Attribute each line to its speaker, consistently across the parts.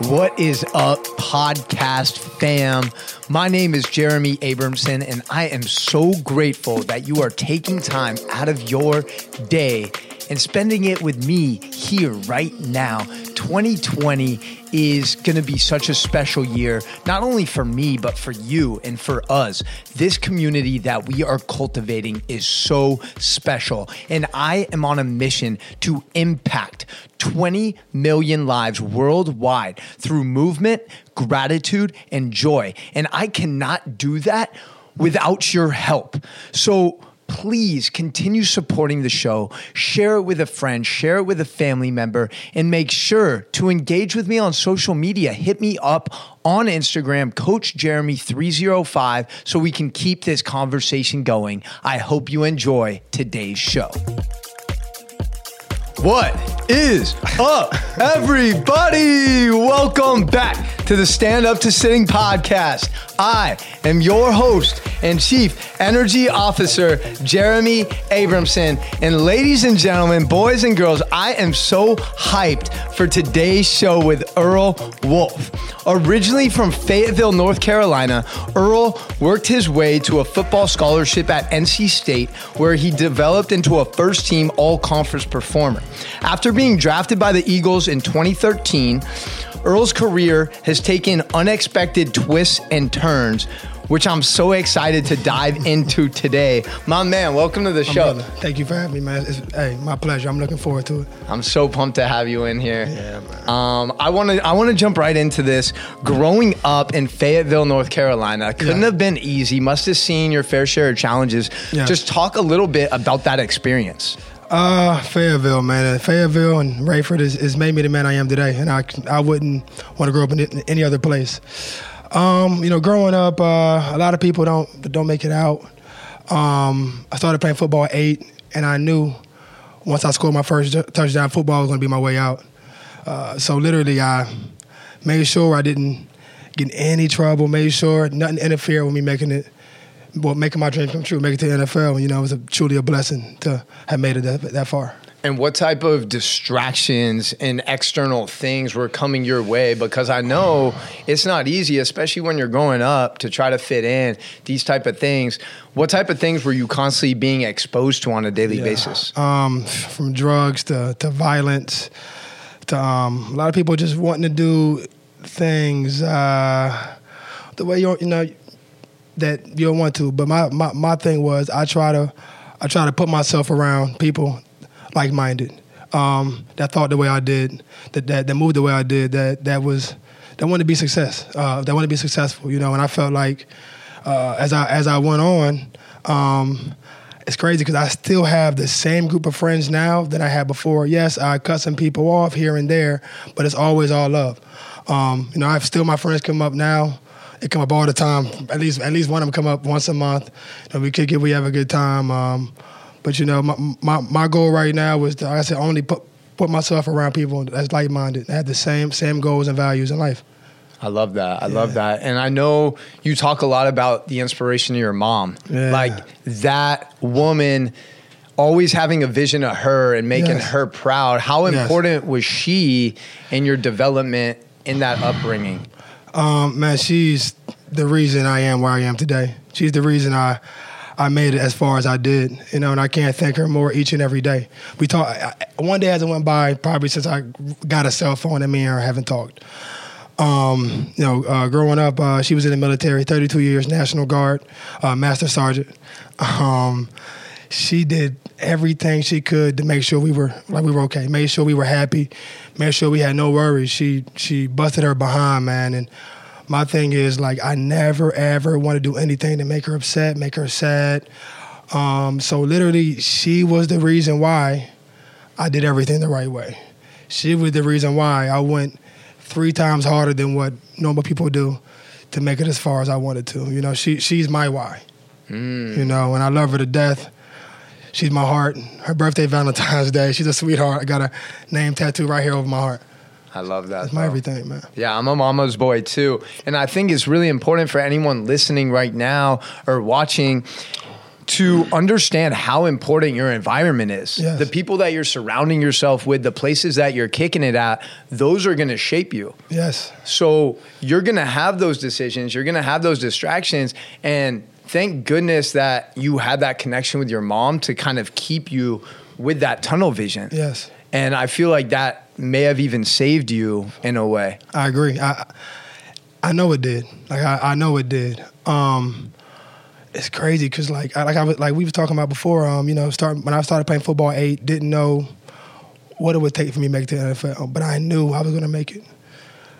Speaker 1: What is up, podcast fam? My name is Jeremy Abramson, and I am so grateful that you are taking time out of your day and spending it with me here right now. 2020 is going to be such a special year, not only for me, but for you and for us. This community that we are cultivating is so special. And I am on a mission to impact 20 million lives worldwide through movement, gratitude, and joy. And I cannot do that without your help. So, please continue supporting the show. Share it with a friend, share it with a family member, and make sure to engage with me on social media. Hit me up on Instagram, Coach Jeremy305, so we can keep this conversation going. I hope you enjoy today's show. What is up, everybody? Welcome back to the Stand Up to Sitting podcast. I am your host and Chief Energy Officer, Jeremy Abramson. And ladies and gentlemen, boys and girls, I am so hyped for today's show with Earl Wolff. Originally from Fayetteville, North Carolina, Earl worked his way to a football scholarship at NC State, where he developed into a first team all conference performer. After being drafted by the Eagles in 2013, Earl's career has taken unexpected twists and turns, which I'm so excited to dive into today. My man, welcome to the show.
Speaker 2: Brother, Thank you for having me, man. It's, hey, my pleasure. I'm looking forward to it.
Speaker 1: I'm so pumped to have you in here.
Speaker 2: Yeah, man.
Speaker 1: Um, I want to I want to jump right into this. Growing up in Fayetteville, North Carolina, couldn't
Speaker 2: Yeah.
Speaker 1: have been easy. Must have seen your fair share of challenges.
Speaker 2: Yeah.
Speaker 1: Just talk a little bit about that experience.
Speaker 2: Uh, Fayetteville, man. Uh, Fayetteville and Raeford has, has made me the man I am today, and I, I wouldn't want to grow up in any other place. Um, you know, growing up, uh, a lot of people don't don't make it out. Um, I started playing football at eight, and I knew once I scored my first touchdown, football was going to be my way out. Uh, so literally, I made sure I didn't get in any trouble. Made sure nothing interfered with me making it, well, making my dream come true, make it to the NFL. You know, it was a, truly a blessing to have made it that, that far.
Speaker 1: And what type of distractions and external things were coming your way? Because I know it's not easy, especially when you're growing up, to try to fit in these type of things. What type of things were you constantly being exposed to on a daily basis?
Speaker 2: Um, from drugs to, to violence to um, a lot of people just wanting to do things uh, the way you you know that you don't want to. But my, my, my thing was I try to I try to put myself around people like minded um, that thought the way I did, that, that that moved the way I did, that that was that wanted to be success, uh, that wanted to be successful, you know. And I felt like uh, as I as I went on. Um, it's crazy because I still have the same group of friends now that I had before. Yes, I cut some people off here and there, but it's always all love. Um, you know, I have still my friends come up now. They come up all the time. At least at least one of them come up once a month. You know, we kick it, we have a good time. Um, but you know, my, my my goal right now was to, like I said, only put put myself around people that's like minded, that have the same same goals and values in life.
Speaker 1: I love that. I love that. And I know you talk a lot about the inspiration of your mom.
Speaker 2: Yeah.
Speaker 1: Like that woman always having a vision of her and making
Speaker 2: Yes.
Speaker 1: her proud. How
Speaker 2: Yes.
Speaker 1: important was she in your development in that upbringing?
Speaker 2: Um, man, she's the reason I am where I am today. She's the reason I I made it as far as I did. You know, and I can't thank her more each and every day. We talk one day as it went by, probably since I got a cell phone, and me and her haven't talked. Um, you know, uh, growing up, uh, she was in the military, 32 years, National Guard, uh, Master Sergeant. Um, she did everything she could to make sure we were like we were okay. Made sure we were happy. Made sure we had no worries. She she busted her behind, man. And my thing is like I never ever want to do anything to make her upset, make her sad. Um, so literally, she was the reason why I did everything the right way. She was the reason why I went three times harder than what normal people do to make it as far as I wanted to. You know, she she's my why. You know, and I love her to death. She's my heart. Her birthday, Valentine's Day. She's a sweetheart. I got a name tattoo right here over my heart.
Speaker 1: I love that.
Speaker 2: That's my everything, man.
Speaker 1: Yeah, I'm a mama's boy too. And I think it's really important for anyone listening right now or watching to understand how important your environment is.
Speaker 2: Yes.
Speaker 1: The people that you're surrounding yourself with, the places that you're kicking it at, those are going to shape you.
Speaker 2: Yes.
Speaker 1: So you're going to have those decisions, you're going to have those distractions. And thank goodness that you had that connection with your mom to kind of keep you with that tunnel vision.
Speaker 2: Yes.
Speaker 1: And I feel like that may have even saved you in a way.
Speaker 2: I agree. I I know it did. Like I, I know it did. Um, it's crazy because like I, like I was like we was talking about before. Um, you know, start when I started playing football eight, didn't know what it would take for me to make it to the NFL, but I knew I was gonna make it.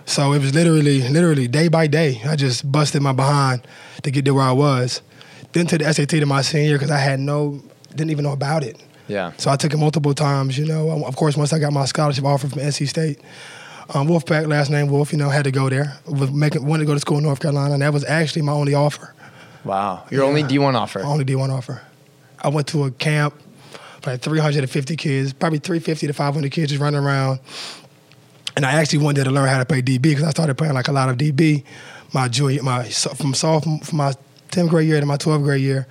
Speaker 2: So it was literally, literally day by day. I just busted my behind to get to where I was. Then to the SAT to my senior because I had no, didn't even know about it.
Speaker 1: Yeah.
Speaker 2: So I took it multiple times. You know, of course, once I got my scholarship offer from NC State, um, Wolfpack, last name Wolff, you know, had to go there. Was making wanted to go to school in North Carolina, and that was actually my only offer.
Speaker 1: Wow. Your
Speaker 2: Yeah.
Speaker 1: only D1 offer.
Speaker 2: My only D1 offer. I went to a camp, like 350 kids, probably 350 to 500 kids just running around. And I actually wanted to learn how to play DB because I started playing like a lot of DB my junior, my from sophomore, from my 10th grade year to my 12th grade year,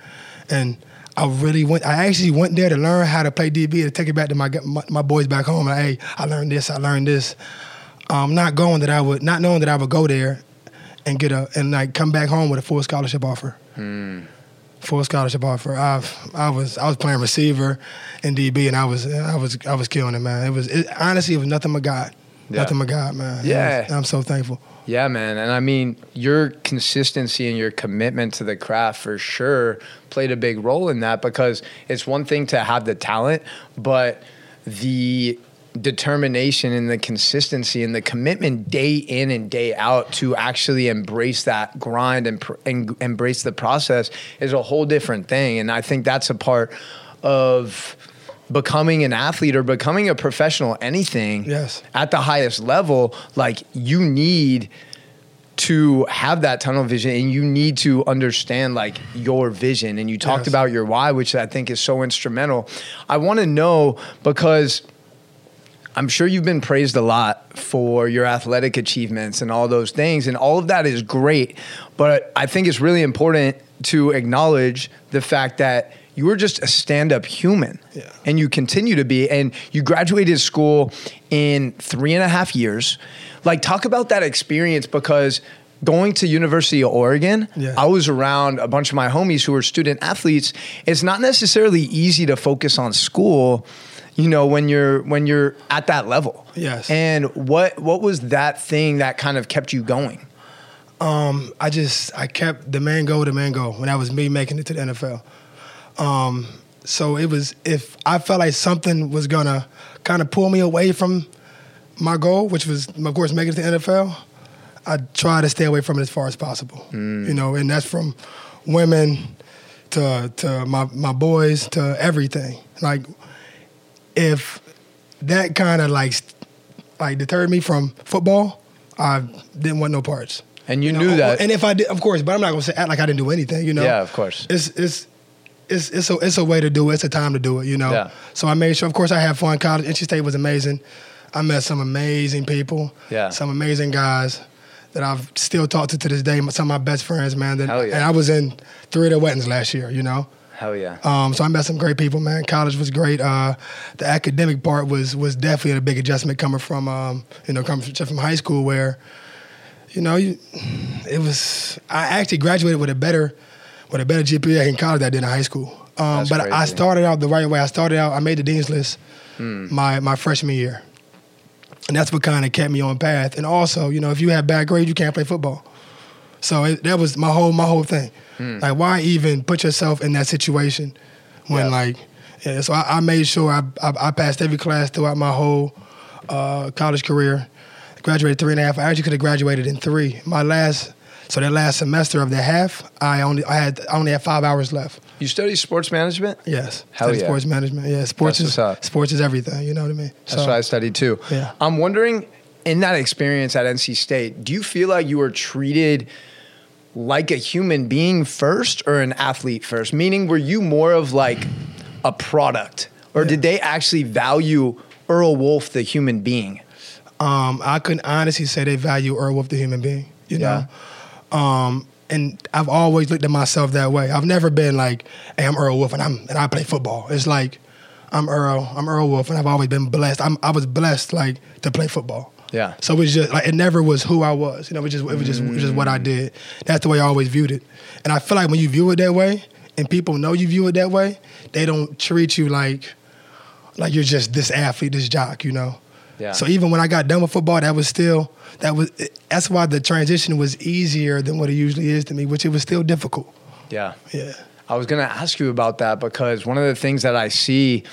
Speaker 2: and I really went. I actually went there to learn how to play DB to take it back to my my, my boys back home. Like, hey, I learned this. I learned this. Um, not going that I would, not knowing that I would go there and get a and like come back home with a full scholarship offer full scholarship offer. I I was I was playing receiver in DB, and I was I was I was killing it, man. It was it, honestly it was nothing but God,
Speaker 1: Yeah.
Speaker 2: nothing but God, man.
Speaker 1: Yeah.
Speaker 2: was- I'm so thankful.
Speaker 1: Yeah, man. And I mean, your consistency and your commitment to the craft for sure played a big role in that because it's one thing to have the talent, but the determination and the consistency and the commitment day in and day out to actually embrace that grind and, pr- and embrace the process is a whole different thing. And I think that's a part of becoming an athlete or becoming a professional anything
Speaker 2: Yes.
Speaker 1: at the highest level, like you need to have that tunnel vision and you need to understand like your vision. And you talked
Speaker 2: Yes.
Speaker 1: about your why, which I think is so instrumental. I want to know because I'm sure you've been praised a lot for your athletic achievements and all those things, and all of that is great. But I think it's really important to acknowledge the fact that you were just a stand up human
Speaker 2: Yeah.
Speaker 1: and you continue to be. And you graduated school in three and a half years. Like, talk about that experience because going to University of Oregon,
Speaker 2: Yeah.
Speaker 1: I was around a bunch of my homies who were student athletes. It's not necessarily easy to focus on school, you know, when you're when you're at that level.
Speaker 2: Yes.
Speaker 1: And what what was that thing that kind of kept you going?
Speaker 2: Um, I just I kept the man go, the man go. When that was me making it to the NFL. Um, so it was if I felt like something was gonna kind of pull me away from my goal, which was of course making it to the NFL. I try to stay away from it as far as possible. You know, and that's from women to to my my boys to everything. Like if that kind of like like deterred me from football, I didn't want no parts.
Speaker 1: And you
Speaker 2: know?
Speaker 1: knew that.
Speaker 2: And if I did, of course, but I'm not gonna say act like I didn't do anything. You know.
Speaker 1: Yeah, of course.
Speaker 2: It's it's. It's, it's, a, it's a way to do it. It's a time to do it, you know.
Speaker 1: Yeah.
Speaker 2: So I made sure. Of course, I had fun. College, NC State was amazing. I met some amazing people.
Speaker 1: Yeah.
Speaker 2: Some amazing guys that I've still talked to to this day. Some of my best friends, man. That,
Speaker 1: Hell yeah.
Speaker 2: And I was in three of their weddings last year, you know.
Speaker 1: Hell yeah.
Speaker 2: Um, so I met some great people, man. College was great. Uh, the academic part was was definitely a big adjustment coming from um, you know coming from, from high school where you know you, it was. I actually graduated with a better with a better GPA in college than I did in high school. Um, but I started out the right way. I started out. I made the dean's list
Speaker 1: Hmm.
Speaker 2: my my freshman year, and that's what kind of kept me on path. And also, you know, if you have bad grades, you can't play football. So it, that was my whole my whole thing. Like, why even put yourself in that situation when
Speaker 1: Yeah.
Speaker 2: like, yeah. So I, I made sure I, I I passed every class throughout my whole uh, college career. Graduated three and a half. I actually could have graduated in three. My last, so that last semester of the half, I only I had I only had five hours left.
Speaker 1: You study sports management?
Speaker 2: Yes,
Speaker 1: Hell yeah.
Speaker 2: Sports management. Yeah, sports
Speaker 1: That's
Speaker 2: is sports is everything. You know what I mean?
Speaker 1: That's what I studied too.
Speaker 2: Yeah.
Speaker 1: I'm wondering, in that experience at NC State, do you feel like you were treated like a human being first or an athlete first? Meaning, were you more of like a product, or did they actually value Earl Wolff, the human being?
Speaker 2: Um, I couldn't honestly say they value Earl Wolff the human being. You know, um, and I've always looked at myself that way. I've never been like, "Hey, I'm Earl Wolff and I'm and I play football." It's like, I'm Earl, I'm Earl Wolff, and I've always been blessed. I'm, I was blessed like to play football.
Speaker 1: Yeah.
Speaker 2: So it's just like it never was who I was. You know, it was just it was just, it was just what I did. That's the way I always viewed it. And I feel like when you view it that way, and people know you view it that way, they don't treat you like like you're just this athlete, this jock. You know.
Speaker 1: Yeah.
Speaker 2: So even when I got done with football, that was still that was that's why the transition was easier than what it usually is to me, which it was still difficult.
Speaker 1: Yeah.
Speaker 2: Yeah.
Speaker 1: I was going to ask you about that because one of the things that I see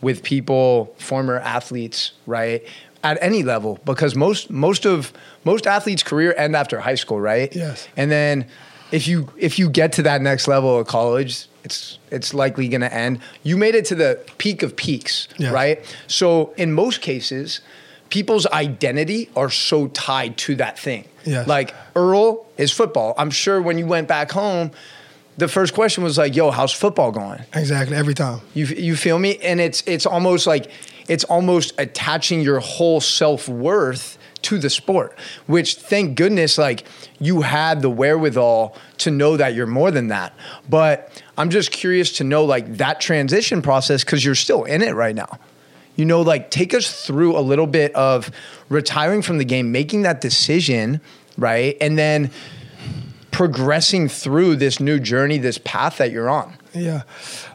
Speaker 1: with people, former athletes, right, at any level, because most most of most athletes' career end after high school, right?
Speaker 2: Yes.
Speaker 1: And then if you if you get to that next level of college, it's it's likely going to end. You made it to the peak of peaks,
Speaker 2: Yes.
Speaker 1: right? So in most cases, people's identity are so tied to that thing.
Speaker 2: Yes.
Speaker 1: Like Earl is football. I'm sure when you went back home, the first question was like, "Yo, how's football going?"
Speaker 2: Exactly. Every time.
Speaker 1: You you feel me? And it's it's almost like it's almost attaching your whole self worth to the sport. Which thank goodness, like you had the wherewithal to know that you're more than that. But I'm just curious to know like that transition process because you're still in it right now. You know, like take us through a little bit of retiring from the game, making that decision, right, and then progressing through this new journey, this path that you're on.
Speaker 2: Yeah.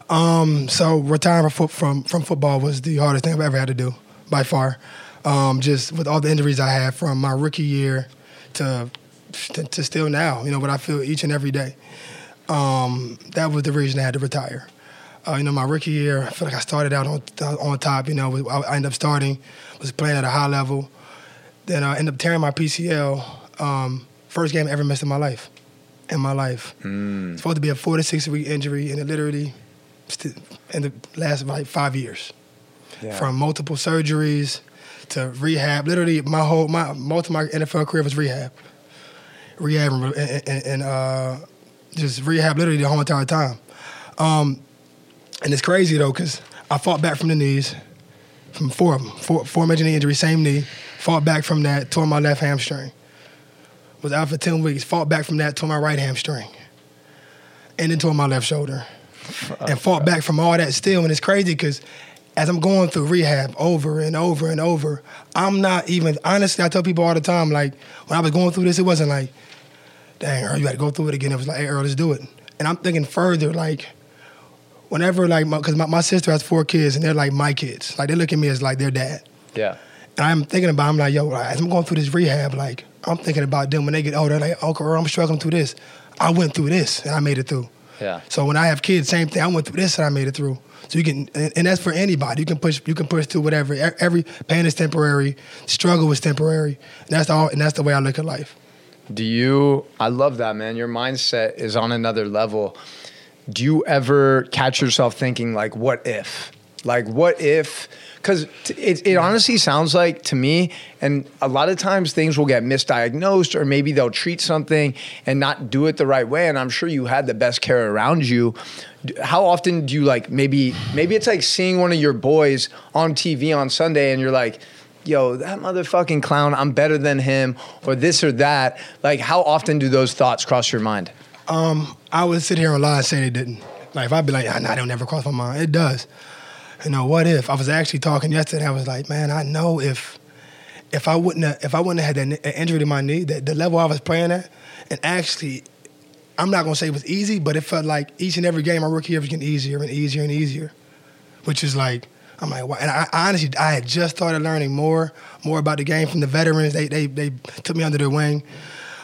Speaker 2: Um, so retiring from, from from football was the hardest thing I've ever had to do by far. Um, just with all the injuries I had from my rookie year to, to to still now, you know, what I feel each and every day. Um, that was the reason I had to retire. Uh, you know, my rookie year, I feel like I started out on on top. You know, I, I ended up starting, was playing at a high level. Then I ended up tearing my PCL. Um, first game I ever missed in my life. In my life, it's supposed to be a four to six week injury, and it literally st- the last like five years
Speaker 1: Yeah.
Speaker 2: from multiple surgeries to rehab. Literally, my whole my most of my NFL career was rehab, rehab, and, and, and uh, just rehab. Literally the whole entire time. Um, and it's crazy though, because I fought back from the knees, from four of them, four, four major knee injuries, same knee. Fought back from that, tore my left hamstring. Was out for ten weeks. Fought back from that, tore my right hamstring, and then tore my left shoulder and fought back from all that still. And it's crazy because as I'm going through rehab over and over and over, I'm not even honestly. I tell people all the time, like when I was going through this, it wasn't like, dang, Earl, you got to go through it again. It was like, hey, Earl, let's do it. And I'm thinking further, like whenever like because my, my sister has four kids and they're like my kids, like they look at me as like their dad.
Speaker 1: Yeah.
Speaker 2: And I'm thinking about, I'm like, yo, like, as I'm going through this rehab, like, I'm thinking about them when they get older, like, Uncle Earl, I'm struggling through this. I went through this and I made it through.
Speaker 1: Yeah.
Speaker 2: So when I have kids, same thing. I went through this and I made it through. So you can, and, and that's for anybody. You can push, you can push through whatever. Every pain is temporary. Struggle is temporary. And that's all. And that's the way I look at life.
Speaker 1: Do you? I love that, man. Your mindset is on another level. Do you ever catch yourself thinking like, "What if?" Like, what if? Because it, it honestly sounds like to me, and a lot of times things will get misdiagnosed, or maybe they'll treat something and not do it the right way. And I'm sure you had the best care around you. How often do you like maybe maybe it's like seeing one of your boys on TV on Sunday, and you're like, yo, that motherfucking clown, I'm better than him, or this or that. Like, how often do those thoughts cross your mind?
Speaker 2: Um, I would sit here and lie and say they didn't. Like if I'd be like, ah, nah, they'll never cross my mind. It does. You know, what if? I was actually talking yesterday. I was like, man, I know if if I wouldn't have, if I wouldn't have had that n- injury to my knee, that the level I was playing at, and actually, I'm not gonna say it was easy, but it felt like each and every game my rookie year was getting easier and easier and easier, which is like. I'm like, wow. and I, I honestly, I had just started learning more, more about the game from the veterans. They, they, they took me under their wing.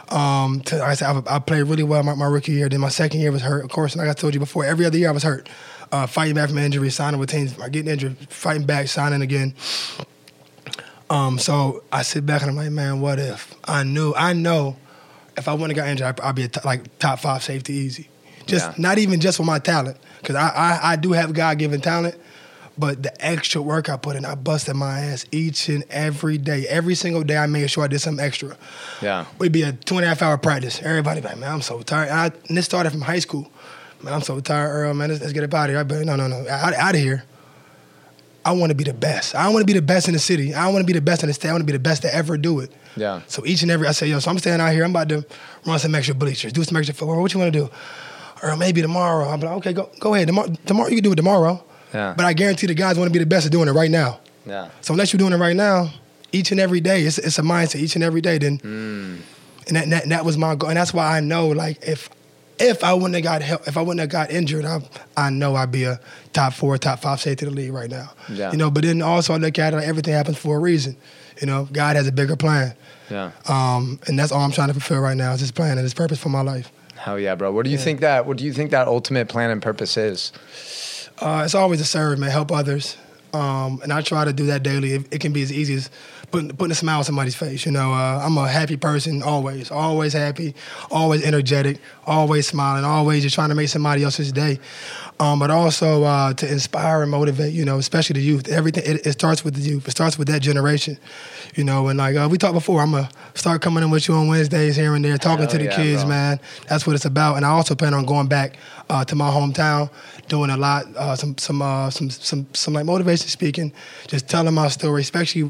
Speaker 2: Um, to, like I said, I, I played really well my, my rookie year. Then my second year was hurt, of course. Like I told you before, every other year I was hurt. Uh, fighting back from injury, signing with teams, getting injured, fighting back, signing again. Um, so I sit back and I'm like, man, what if I knew? I know if I wouldn't have got injured, I'd, I'd be a t- like top five safety easy. Just
Speaker 1: Yeah.
Speaker 2: not even just for my talent, because I, I I do have God given talent, but the extra work I put in, I busted my ass each and every day. Every single day, I made sure I did something extra.
Speaker 1: Yeah.
Speaker 2: We'd be a two and a half hour practice. Everybody be like, man, I'm so tired. And, I, and this started from high school. Man, I'm so tired, Earl, man. Let's, let's get up out of here. I be no, no, no. Out, out of here. I want to be the best. I want to be the best in the city. I want to be the best in the state. I want to be the best to ever do it.
Speaker 1: Yeah.
Speaker 2: So each and every, I say, yo, so I'm staying out here. I'm about to run some extra bleachers, do some extra footwork. What you want to do? Or maybe tomorrow. I'm like, okay, go go ahead. Tomorrow, tomorrow you can do it tomorrow.
Speaker 1: Yeah.
Speaker 2: But I guarantee the guys want to be the best at doing it right now.
Speaker 1: Yeah.
Speaker 2: So unless you're doing it right now, each and every day, it's, it's a mindset. Each and every day, then,
Speaker 1: Mm.
Speaker 2: and that, that that was my goal, and that's why I know, like, if if I wouldn't have got help, if I wouldn't have got injured, I I know I'd be a top four, top five safety of the league right now.
Speaker 1: Yeah.
Speaker 2: You know, but then also I look at it, like everything happens for a reason. You know, God has a bigger plan,
Speaker 1: Yeah.
Speaker 2: um, and that's all I'm trying to fulfill right now is His plan and His purpose for my life.
Speaker 1: Hell yeah, bro. What do you think that? What do you think that ultimate plan and purpose is?
Speaker 2: Uh, it's always to serve, man, help others. Um, and I try to do that daily. It, it can be as easy as putting, putting a smile on somebody's face. You know, uh, I'm a happy person always, always happy, always energetic, always smiling, always just trying to make somebody else's day. Um, but also uh, to inspire and motivate, you know, especially the youth. Everything, it, it starts with the youth. It starts with that generation, you know. And like uh, we talked before, I'm going to start coming in with you on Wednesdays here and there, talking
Speaker 1: Hell
Speaker 2: to the
Speaker 1: yeah,
Speaker 2: kids,
Speaker 1: bro.
Speaker 2: man. That's what it's about. And I also plan on going back uh, to my hometown, doing a lot, uh, some some uh, some some some like motivation speaking, just telling my story, especially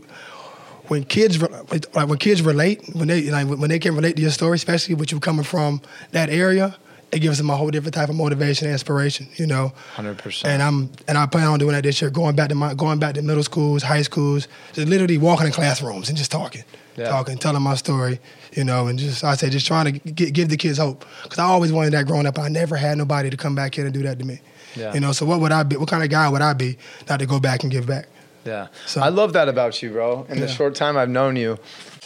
Speaker 2: when kids like when kids relate, when they like when they can relate to your story, especially with you coming from that area. It gives them a whole different type of motivation and inspiration, you know.
Speaker 1: 100%.
Speaker 2: And I'm and I plan on doing that this year, going back to my going back to middle schools, high schools, just literally walking in classrooms and just talking,
Speaker 1: Yeah.
Speaker 2: talking, telling my story, you know, and just I say just trying to get, give the kids hope because I always wanted that growing up. I never had nobody to come back here and do that to me,
Speaker 1: Yeah.
Speaker 2: you know. So what would I be? What kind of guy would I be not to go back and give back?
Speaker 1: Yeah.
Speaker 2: So-
Speaker 1: I love that about you, bro. In the short time I've known you,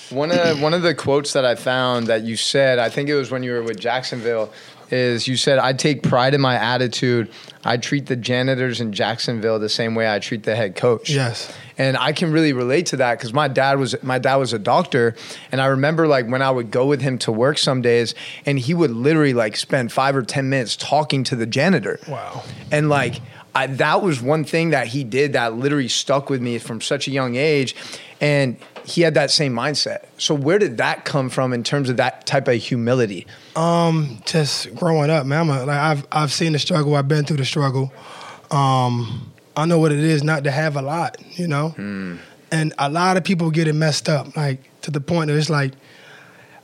Speaker 1: one of one of the quotes that I found that you said, I think it was when you were with Jacksonville, is you said, I take pride in my attitude. I treat the janitors in Jacksonville the same way I treat the head coach.
Speaker 2: Yes.
Speaker 1: And I can really relate to that because my dad was my dad was a doctor, and I remember like when I would go with him to work some days, and he would literally like spend five or ten minutes talking to the janitor.
Speaker 2: Wow.
Speaker 1: And like I, that was one thing that he did that literally stuck with me from such a young age, and he had that same mindset. So where did that come from in terms of that type of humility?
Speaker 2: Um, just growing up, man. I'm a, like I've I've seen the struggle. I've been through the struggle. Um, I know what it is not to have a lot, you know. And a lot of people get it messed up, like to the point that it's like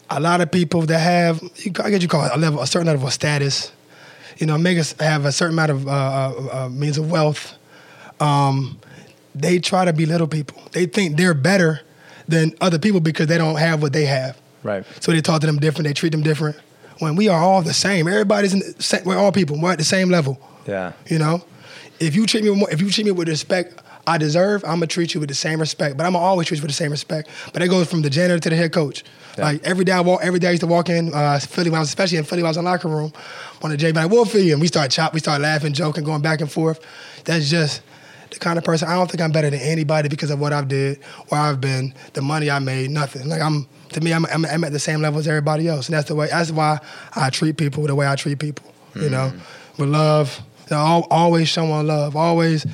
Speaker 2: a lot of people that have, I guess you call it a level, a certain level of status. You know, us have a certain amount of uh, uh, uh, means of wealth. Um, they try to belittle people. They think they're better than other people because they don't have what they have.
Speaker 1: Right.
Speaker 2: So they talk to them different. They treat them different. When we are all the same, everybody's in the same, we're all people. We're at the same level.
Speaker 1: Yeah.
Speaker 2: You know, if you treat me more, if you treat me with respect I deserve, I'm gonna treat you with the same respect. But I'm gonna always treat you with the same respect. But it goes from the janitor to the head coach.
Speaker 1: Yeah.
Speaker 2: Like every day I walk, every day I used to walk in uh, Philly, when I was, especially in Philly, when I was in the locker room. One of Jay be like, Wolfie, and we start chop, we start laughing, joking, going back and forth. That's just the kind of person. I don't think I'm better than anybody because of what I've did, where I've been, the money I made, nothing. Like I'm to me, I'm, I'm, I'm at the same level as everybody else, and that's the way. That's why I treat people the way I treat people. You know, with love. You know, al- always showing love. Always.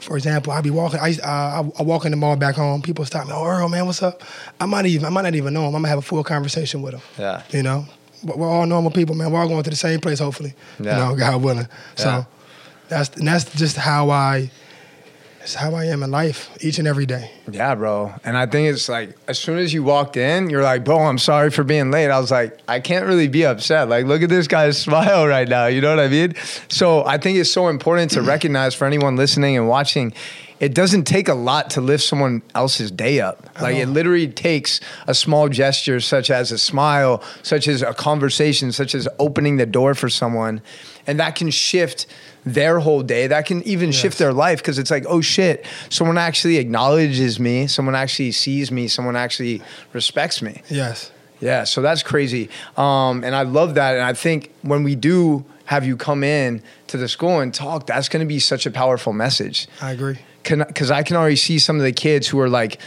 Speaker 2: For example, I'd be walking. I, uh, I I walk in the mall back home. People stop me. Oh, Earl, man, what's up? I might even. I might not even know him. I'm gonna have a full conversation with him.
Speaker 1: Yeah.
Speaker 2: You know, But we're all normal people, man. We're all going to the same place, hopefully.
Speaker 1: Yeah.
Speaker 2: You know, God willing.
Speaker 1: Yeah.
Speaker 2: So that's and that's just how I. That's how I am in life, each and every day.
Speaker 1: Yeah, bro. And I think it's like as soon as you walked in, you're like, bro, I'm sorry for being late. I was like, I can't really be upset. Like, look at this guy's smile right now. You know what I mean? So I think it's so important to recognize for anyone listening and watching. It doesn't take a lot to lift someone else's day up. Like it literally takes a small gesture, such as a smile, such as a conversation, such as opening the door for someone, and that can shift their whole day. That can even shift their life because it's like, oh shit, someone actually acknowledges me, someone actually sees me, someone actually respects me.
Speaker 2: Yes.
Speaker 1: Yeah, so that's crazy. Um, and I love that. And I think when we do have you come in to the school and talk, that's going to be such a powerful message.
Speaker 2: I agree.
Speaker 1: Because I can already see some of the kids who are like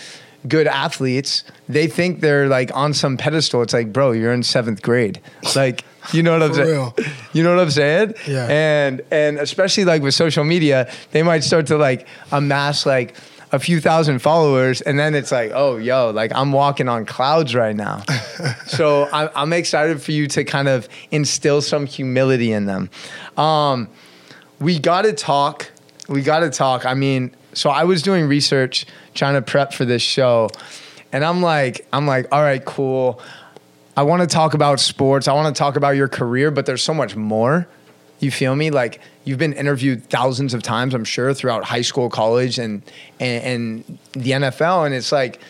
Speaker 1: good athletes. They think they're like on some pedestal. It's like, bro, you're in seventh grade. Like, you know what I'm saying? You know what I'm saying?
Speaker 2: Yeah.
Speaker 1: And and especially like with social media, they might start to like amass like a few thousand followers, and then it's like, oh, yo, like I'm walking on clouds right now. so I'm, I'm excited for you to kind of instill some humility in them. Um, we got to talk. We got to talk. I mean, so I was doing research, trying to prep for this show, And I'm like, I'm like, all right, cool. I want to talk about sports. I want to talk about your career, but there's so much more. You feel me? Like you've been interviewed thousands of times, I'm sure, throughout high school, college, and and, and the NFL, and it's like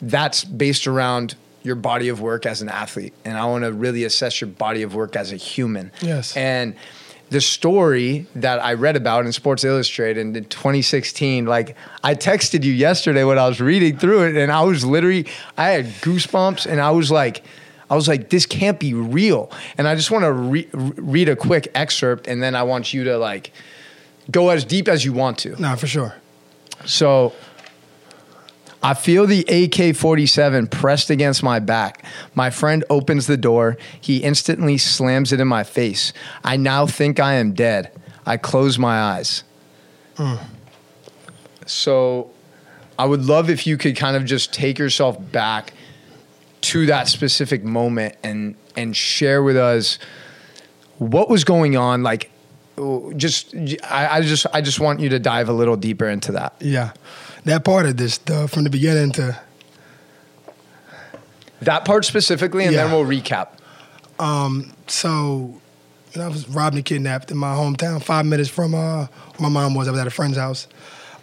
Speaker 1: that's based around your body of work as an athlete, and I want to really assess your body of work as a human.
Speaker 2: Yes.
Speaker 1: And the story that I read about in Sports Illustrated in 2016, like I texted you yesterday when I was reading through it, and I was literally, I had goosebumps, and I was like, I was like, this can't be real. And I just want to re- read a quick excerpt, and then I want you to like go as deep as you want to.
Speaker 2: Nah, for sure.
Speaker 1: So I feel the AK 47 pressed against my back. My friend opens the door. He instantly slams it in my face. I now think I am dead. I close my eyes. Hmm. So I would love if you could kind of just take yourself back to that specific moment and and share with us what was going on like just I, I just I just want you to dive a little deeper into that.
Speaker 2: Yeah, that part of this stuff from the beginning to
Speaker 1: That part specifically, and then we'll recap.
Speaker 2: so. You know, I was robbed and kidnapped in my hometown, five minutes from uh, where my mom was. I was at a friend's house.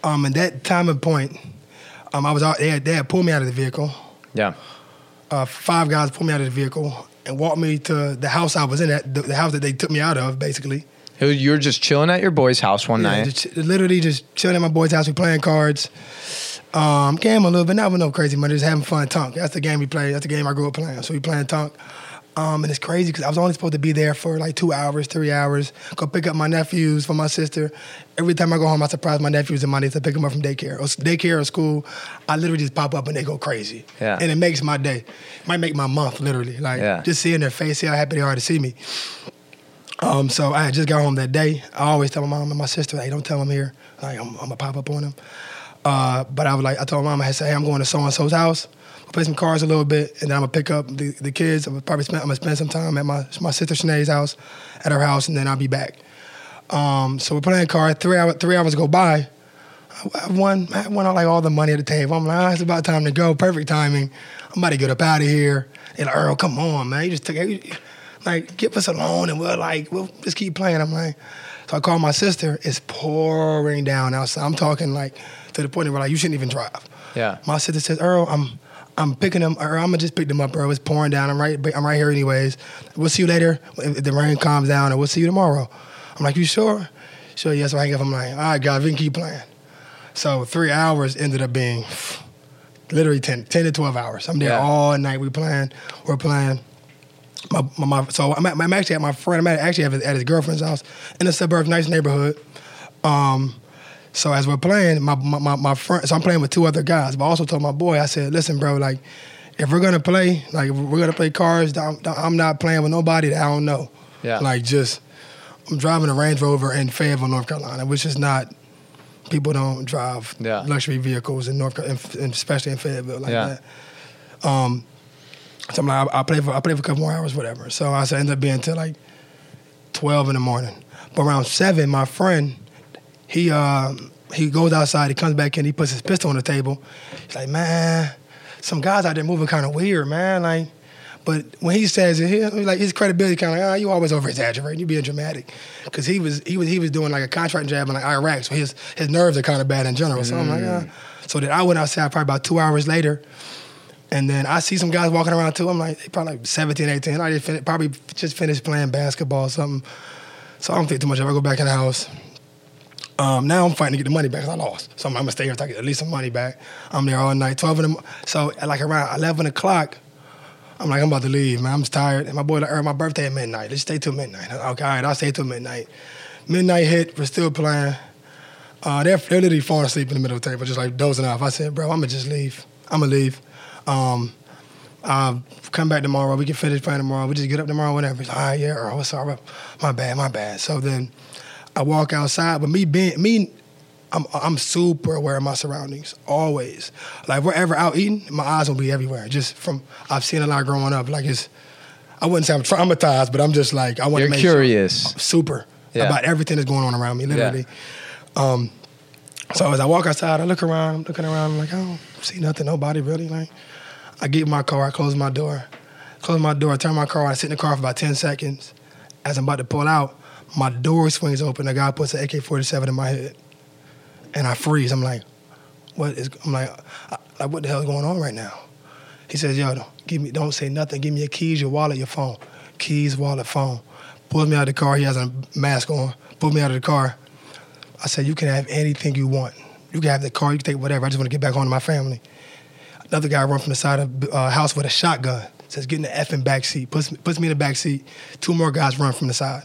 Speaker 2: Um, and that time and point, um, I was out. They had, they had pulled me out of the vehicle.
Speaker 1: Yeah.
Speaker 2: Uh, five guys pulled me out of the vehicle and walked me to the house I was in, at, the, the house that they took me out of, basically.
Speaker 1: You were just chilling at your boy's house one
Speaker 2: Yeah,
Speaker 1: night.
Speaker 2: just, literally just chilling at my boy's house. We playing cards, um, game a little bit, not with no crazy money, just having fun. Tonk. That's the game we play. That's the game I grew up playing. So we playing Tonk. Um, and it's crazy because I was only supposed to be there for like two hours, three hours. Go pick up my nephews for my sister. Every time I go home, I surprise my nephews and my niece I pick them up from daycare or daycare or school. I literally just pop up and they go crazy.
Speaker 1: Yeah.
Speaker 2: And it makes my day. Might make my month, literally. Like
Speaker 1: Yeah.
Speaker 2: just seeing their face, see how happy they are to see me. Um, so I just got home that day. I always tell my mom and my sister, "Hey, don't tell them here. Like I'm, I'm gonna pop up on them." Uh, but I was like, I told my mom, I said, "Hey, I'm going to so and so's house. Play some cards a little bit, and then I'm gonna pick up the, the kids. I'm gonna probably spend, I'm gonna spend some time at my my sister Sinead's house, at her house, and then I'll be back." Um, so we're playing cards. Three hours three hours go by. I won. I won all, like all the money at the table. I'm like, ah, it's about time to go. Perfect timing. I'm about to get up out of here. And like, Earl, come on, man. You just took like give us a loan and we'll like we'll just keep playing. I'm like, so I call my sister. It's pouring down outside. I'm talking like to the point where like you shouldn't even drive.
Speaker 1: Yeah.
Speaker 2: My sister says, Earl, I'm I'm picking them. or I'm gonna just pick them up. bro. it's pouring down. I'm right. I'm right here anyways. We'll see you later if the rain calms down, and we'll see you tomorrow. I'm like, you sure? Sure. Yes. So I hang up. I'm like, all right, guys, we can keep playing. So three hours ended up being literally 10, 10 to 12 hours. I'm there
Speaker 1: Yeah.
Speaker 2: all night. We playing. We're playing. My, my, my, so I'm, at, I'm actually at my friend. I'm at, actually at his, at his girlfriend's house in the suburb, nice neighborhood. Um, so as we're playing, my, my, my, my friend, so I'm playing with two other guys. But I also told my boy, I said, listen, bro, like, if we're gonna play, like, if we're gonna play cards, I'm, I'm not playing with nobody that I don't know.
Speaker 1: Yeah.
Speaker 2: Like, just, I'm driving a Range Rover in Fayetteville, North Carolina, which is not, people don't drive
Speaker 1: Yeah.
Speaker 2: luxury vehicles in North Carolina, especially in Fayetteville like
Speaker 1: Yeah.
Speaker 2: that. Um, so I'm like, I, I play for I play for a couple more hours, whatever. So I said, ended up being till like twelve in the morning. But around seven, my friend, he uh, he goes outside, he comes back in, he puts his pistol on the table. He's like, man, some guys out there moving kind of weird, man. Like, but when he says it, he, like his credibility kind of like, ah, you always over exaggerating, you being dramatic, because he was he was he was doing like a contract job in like Iraq, so his his nerves are kind of bad in general. So I'm like, ah. So then I went outside probably about two hours later. And then I see some guys walking around too. I'm like, they probably like 17, 18. I just fin- probably just finished playing basketball or something. So I don't think too much of it. I go back in the house. Um, now I'm fighting to get the money back 'cause I lost. So I'm, I'm gonna stay here until I get at least some money back. I'm there all night, 12 in the So at like around 11 o'clock, I'm like, I'm about to leave, man. I'm just tired. And my boy like, "Earl, my birthday at midnight. Let's stay till midnight. Okay, all right, I'll stay till midnight. Midnight hit, we're still playing. Uh, they're, they're literally falling asleep in the middle of the table, just like dozing off. I said, bro, I'm gonna just leave. I'm gonna leave. Um, I'll come back tomorrow. We can finish playing tomorrow. We just get up tomorrow, whatever. He's like, all right, yeah, Earl, what's up? My bad, my bad. So then I walk outside, but me being me, I'm I'm super aware of my surroundings always. Like wherever out eating, my eyes will be everywhere. Just from I've seen a lot growing up. Like it's, I wouldn't say I'm traumatized, but I'm just like I want to
Speaker 1: You're
Speaker 2: make
Speaker 1: curious.
Speaker 2: Sure, super
Speaker 1: Yeah.
Speaker 2: about everything that's going on around me, literally. Yeah. Um, So as I walk outside, I look around, I'm looking around, I'm like, I don't see nothing, nobody really. Like, I get in my car, I close my door, close my door, I turn my car on, I sit in the car for about 10 seconds. As I'm about to pull out, my door swings open, a guy puts an AK 47 in my head. And I freeze. I'm like, what is, I'm like, like, what the hell is going on right now? He says, yo, give me, don't say nothing. Give me your keys, your wallet, your phone. Keys, wallet, phone. Pulls me out of the car. He has a mask on. Pulls me out of the car. I said, you can have anything you want. You can have the car. You can take whatever. I just want to get back home to my family. Another guy run from the side of the uh, house with a shotgun. Says, get in the effing back seat. Puts, puts me in the back seat. Two more guys run from the side.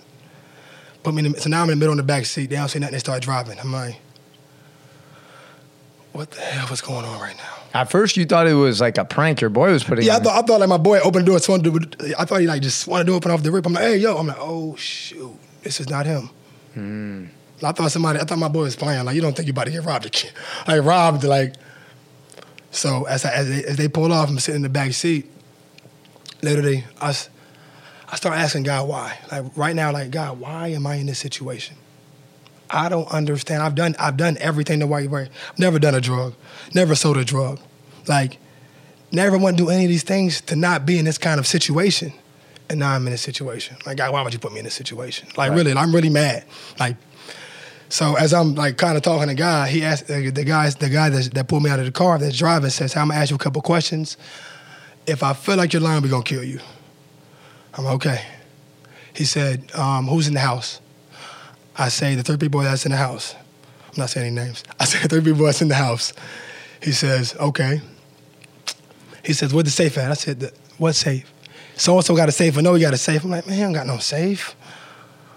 Speaker 2: Put me in the, so now I'm in the middle of the back seat. They don't say nothing. They start driving. I'm like, what the hell was going on right now?
Speaker 1: At first, you thought it was like a prank your boy was putting.
Speaker 2: Yeah, I thought, I thought like my boy opened the door, swung I thought he like just wanted to open off the rip. I'm like, hey yo, I'm like, oh shoot, this is not him. Hmm. I thought somebody, I thought my boy was playing. Like, you don't think you're about to get robbed again? Like robbed, like. So as I, as they, as they pulled off, I'm sitting in the back seat. Literally, I, I start asking God why. Like right now, like God, why am I in this situation? I don't understand. I've done I've done everything the right way. I've never done a drug, never sold a drug, like never want to do any of these things to not be in this kind of situation. And now I'm in this situation. Like God, why would you put me in this situation? Like
Speaker 1: Right.
Speaker 2: really, I'm really mad. Like so as I'm like kind of talking to God, he asked uh, the guys, the guy that, that pulled me out of the car that's driving says, "I'm gonna ask you a couple questions. If I feel like you're lying, we're gonna kill you." I'm like, okay. He said, um, "Who's in the house?" I say the three people that's in the house. I'm not saying any names. I say the three people that's in the house. He says, okay. He says, where's the safe at? I said, "The- what safe? So and so got a safe. I know he got a safe. I'm like, man, he don't got no safe.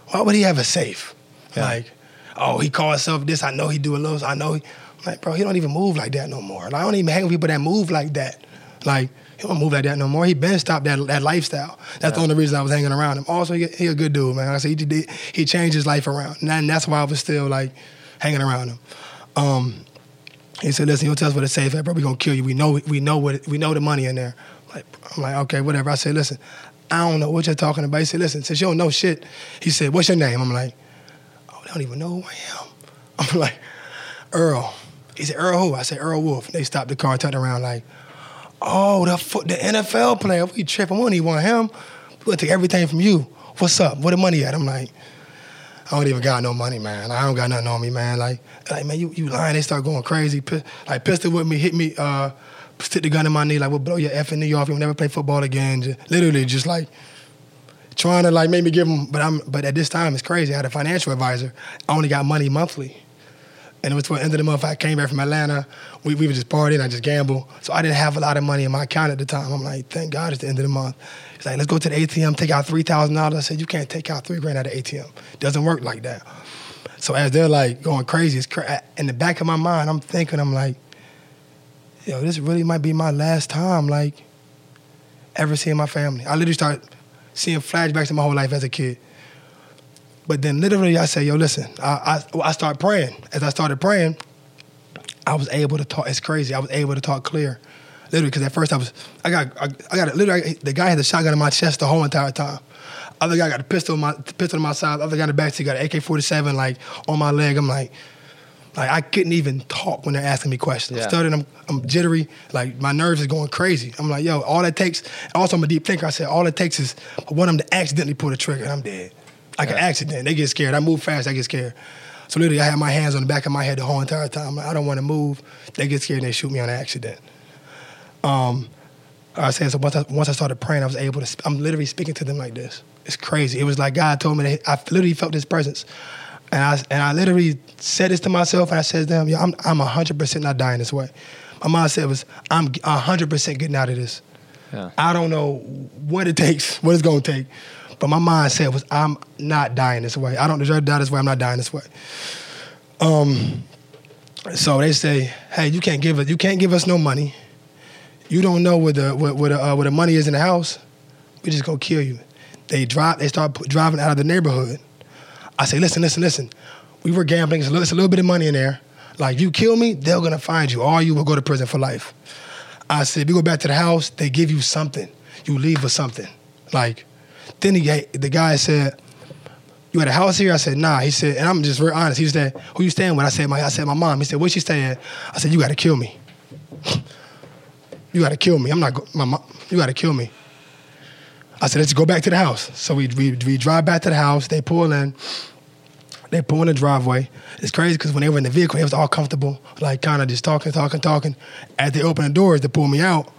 Speaker 2: Why would he have a safe?
Speaker 1: Yeah.
Speaker 2: Like, oh, he call himself this. I know he do a little. I know he. I'm like, bro, he don't even move like that no more. Like, I don't even hang with people that move like that. Like, he don't move like that no more. He been stopped that that lifestyle. That's the only reason I was hanging around him. Also, he, he a good dude, man. Like I said, he did, he changed his life around, and that- that's why I was still like hanging around him. Um, he said, "Listen, you'll tell us where the safe at, bro. We gonna kill you. We know, we know what, we know the money in there." Like, I'm like, okay, whatever. I said, "Listen, I don't know what you're talking about." He said, "Listen, since you don't know shit," he said, "What's your name?" I'm like, "Oh, they don't even know who I am." I'm like, "Earl." He said, "Earl who?" I said, "Earl Wolff." They stopped the car, and turned around, like, "Oh, the the NFL player. We tripping. We don't even want him. We gonna take everything from you. What's up? Where the money at?" I'm like. I don't even got no money, man. I don't got nothing on me, man. Like, like man, you, you lying. They start going crazy. Pi- like, pistol with me, hit me, uh, stick the gun in my knee, like, we'll blow your effing knee off. You'll never play football again. Just, literally, just like trying to like make me give them. But I'm, but at this time, it's crazy. I had a financial advisor. I only got money monthly. And it was toward the end of the month. I came back from Atlanta. We, we were just partying. I just gambled. So I didn't have a lot of money in my account at the time. I'm like, thank God it's the end of the month. He's like, let's go to the ATM, take out $3,000. I said, you can't take out three grand out of ATM. Doesn't work like that. So as they're like going crazy, it's cra- in the back of my mind, I'm thinking, I'm like, yo, this really might be my last time, like, ever seeing my family. I literally start seeing flashbacks of my whole life as a kid. But then literally I say, yo, listen, I, I, I start praying. As I started praying, I was able to talk. It's crazy. I was able to talk clear. Literally, because at first I was, I got, I, I got, literally, I- the guy had the shotgun in my chest the whole entire time. Other guy got a pistol, in my pistol on my side. Other guy in the back seat got an AK-47 like on my leg. I'm like, like I couldn't even talk when they're asking me questions.
Speaker 1: Yeah.
Speaker 2: I'm stuttering. I'm, I'm jittery. Like my nerves is going crazy. I'm like, yo, all it takes. Also, I'm a deep thinker. I said, all it takes is one of them to accidentally pull the trigger, and I'm dead. Like an accident. They get scared. I move fast. I get scared. So literally, I had my hands on the back of my head the whole entire time. I don't want to move. They get scared and they shoot me on accident. Um, I said so. Once I, once I started praying, I was able to. sp- I'm literally speaking to them like this. It's crazy. It was like God told me that I literally felt His presence, and I and I literally said this to myself, and I said to them, "Yo, I'm I'm 100 percent not dying this way." My mind said was, "I'm 100 percent getting out of this."
Speaker 1: Yeah.
Speaker 2: I don't know what it takes, what it's gonna take, but my mindset was, "I'm not dying this way. I don't deserve to die this way. I'm not dying this way." Um, so they say, "Hey, you can't give us, you can't give us no money. You don't know where the where, where the uh, where the money is in the house. We just gonna kill you." They drive. They start driving out of the neighborhood. I say, "Listen, listen, listen. We were gambling. It's a little, a little bit of money in there. Like, you kill me, they're gonna find you, or you will go to prison for life." I said, "We go back to the house. They give you something. You leave with something. Like." Then he, the guy said, you had a house here? I said, nah. He said, and I'm just real honest. He said, who you staying with? I said, my, I said, my mom. He said, where she staying? I said, you got to kill me. you got to kill me. I'm not, go- my mom, you got to kill me. I said, let's go back to the house. So we, we, we drive back to the house. They pull in. They pull in the driveway. It's crazy because when they were in the vehicle, it was all comfortable, like kind of just talking, talking, talking. As they open the doors to pull me out,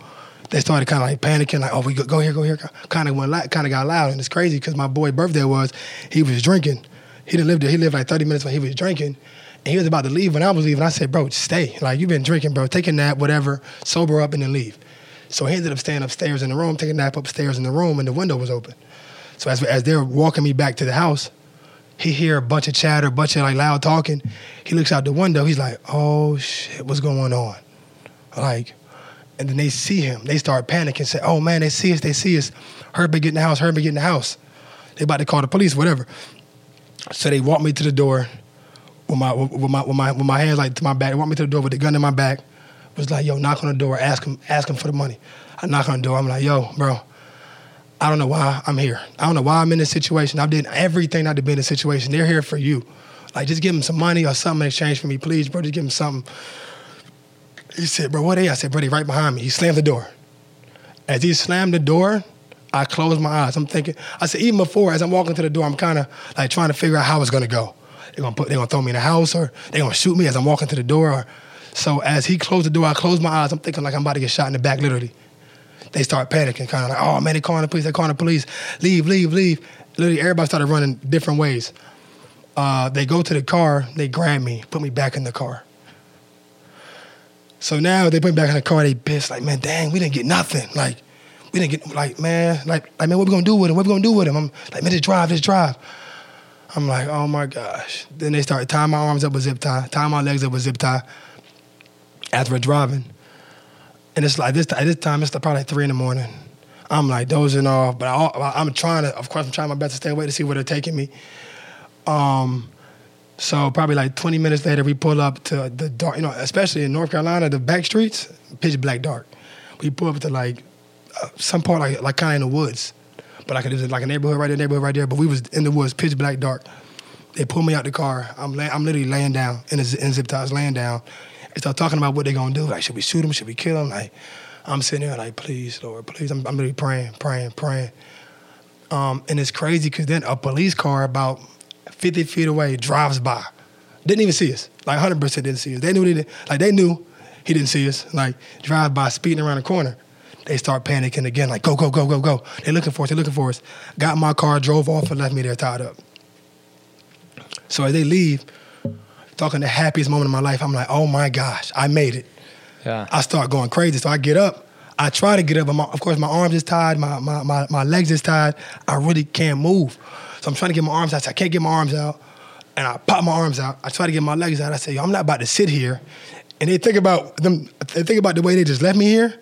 Speaker 2: they started kind of like panicking, like, "Oh, we go, go here, go here." Kind of went, kind of got loud, and it's crazy because my boy' birthday was, he was drinking. He didn't live there. He lived like 30 minutes when he was drinking, and he was about to leave. When I was leaving, I said, "Bro, stay. Like you've been drinking, bro. Take a nap, whatever. Sober up and then leave." So he ended up staying upstairs in the room, taking a nap upstairs in the room, and the window was open. So as as they're walking me back to the house, he hear a bunch of chatter, a bunch of like loud talking. He looks out the window. He's like, "Oh shit, what's going on?" Like, and then they see him. They start panicking. And say, "Oh man, they see us. They see us. Herbie get in the house. Herbie get in the house. They about to call the police, whatever." So they walk me to the door with my with my with my with my hands like to my back. They walk me to the door with the gun in my back. Was like, "Yo, knock on the door. Ask him. Ask him for the money." I knock on the door. I'm like, "Yo, bro." I don't know why I'm here. I don't know why I'm in this situation. I've done everything not to be in this situation. They're here for you. Like, just give them some money or something in exchange for me, please, bro. Just give them something. He said, bro, what are they? I said, bro, they right behind me. He slammed the door. As he slammed the door, I closed my eyes. I'm thinking, I said, even before, as I'm walking to the door, I'm kind of like trying to figure out how it's gonna go. They're gonna put, they're gonna throw me in the house, or they're gonna shoot me as I'm walking to the door. Or, so as he closed the door, I closed my eyes. I'm thinking like I'm about to get shot in the back, literally. They start panicking, kind of like, oh man, they calling the police, They're calling the police. Leave, leave, leave. Literally, everybody started running different ways. Uh, they go to the car, they grab me, put me back in the car. So now they put me back in the car, they pissed, like, man, dang, we didn't get nothing. Like, we didn't get, like, man, like, like man, what we gonna do with him? What we gonna do with him? I'm like, man, just drive, just drive. I'm like, oh my gosh. Then they started tying my arms up with zip tie, tying my legs up with zip tie after driving. And it's like this at this time, it's probably like three in the morning. I'm like dozing off, but I, am trying to, of course, I'm trying my best to stay awake to see where they're taking me. Um, so probably like 20 minutes later, we pull up to the dark, you know, especially in North Carolina, the back streets, pitch black dark. We pull up to like uh, some part like like kind of in the woods, but like it was like a neighborhood right there, neighborhood right there. But we was in the woods, pitch black dark. They pull me out the car. I'm lay, I'm literally laying down in, a, in zip ties, laying down. They start talking about what they're gonna do. Like, should we shoot him? Should we kill him? Like, I'm sitting there like, please, Lord, please. I'm, I'm really praying, praying, praying. Um, and it's crazy because then a police car about 50 feet away drives by. Didn't even see us. Like 100% didn't see us. They knew they didn't, like they knew he didn't see us. Like drive by speeding around the corner. They start panicking again, like go, go, go, go, go. They're looking for us, they're looking for us. Got my car, drove off and left me there tied up. So as they leave, talking the happiest moment of my life, I'm like, oh my gosh, I made it.
Speaker 1: Yeah.
Speaker 2: I start going crazy. So I get up. I try to get up, but my, of course my arms is tied, my, my, my, my legs is tied. I really can't move. So I'm trying to get my arms out. I can't get my arms out. And I pop my arms out. I try to get my legs out. I say, I'm not about to sit here. And they think about them, they think about the way they just left me here.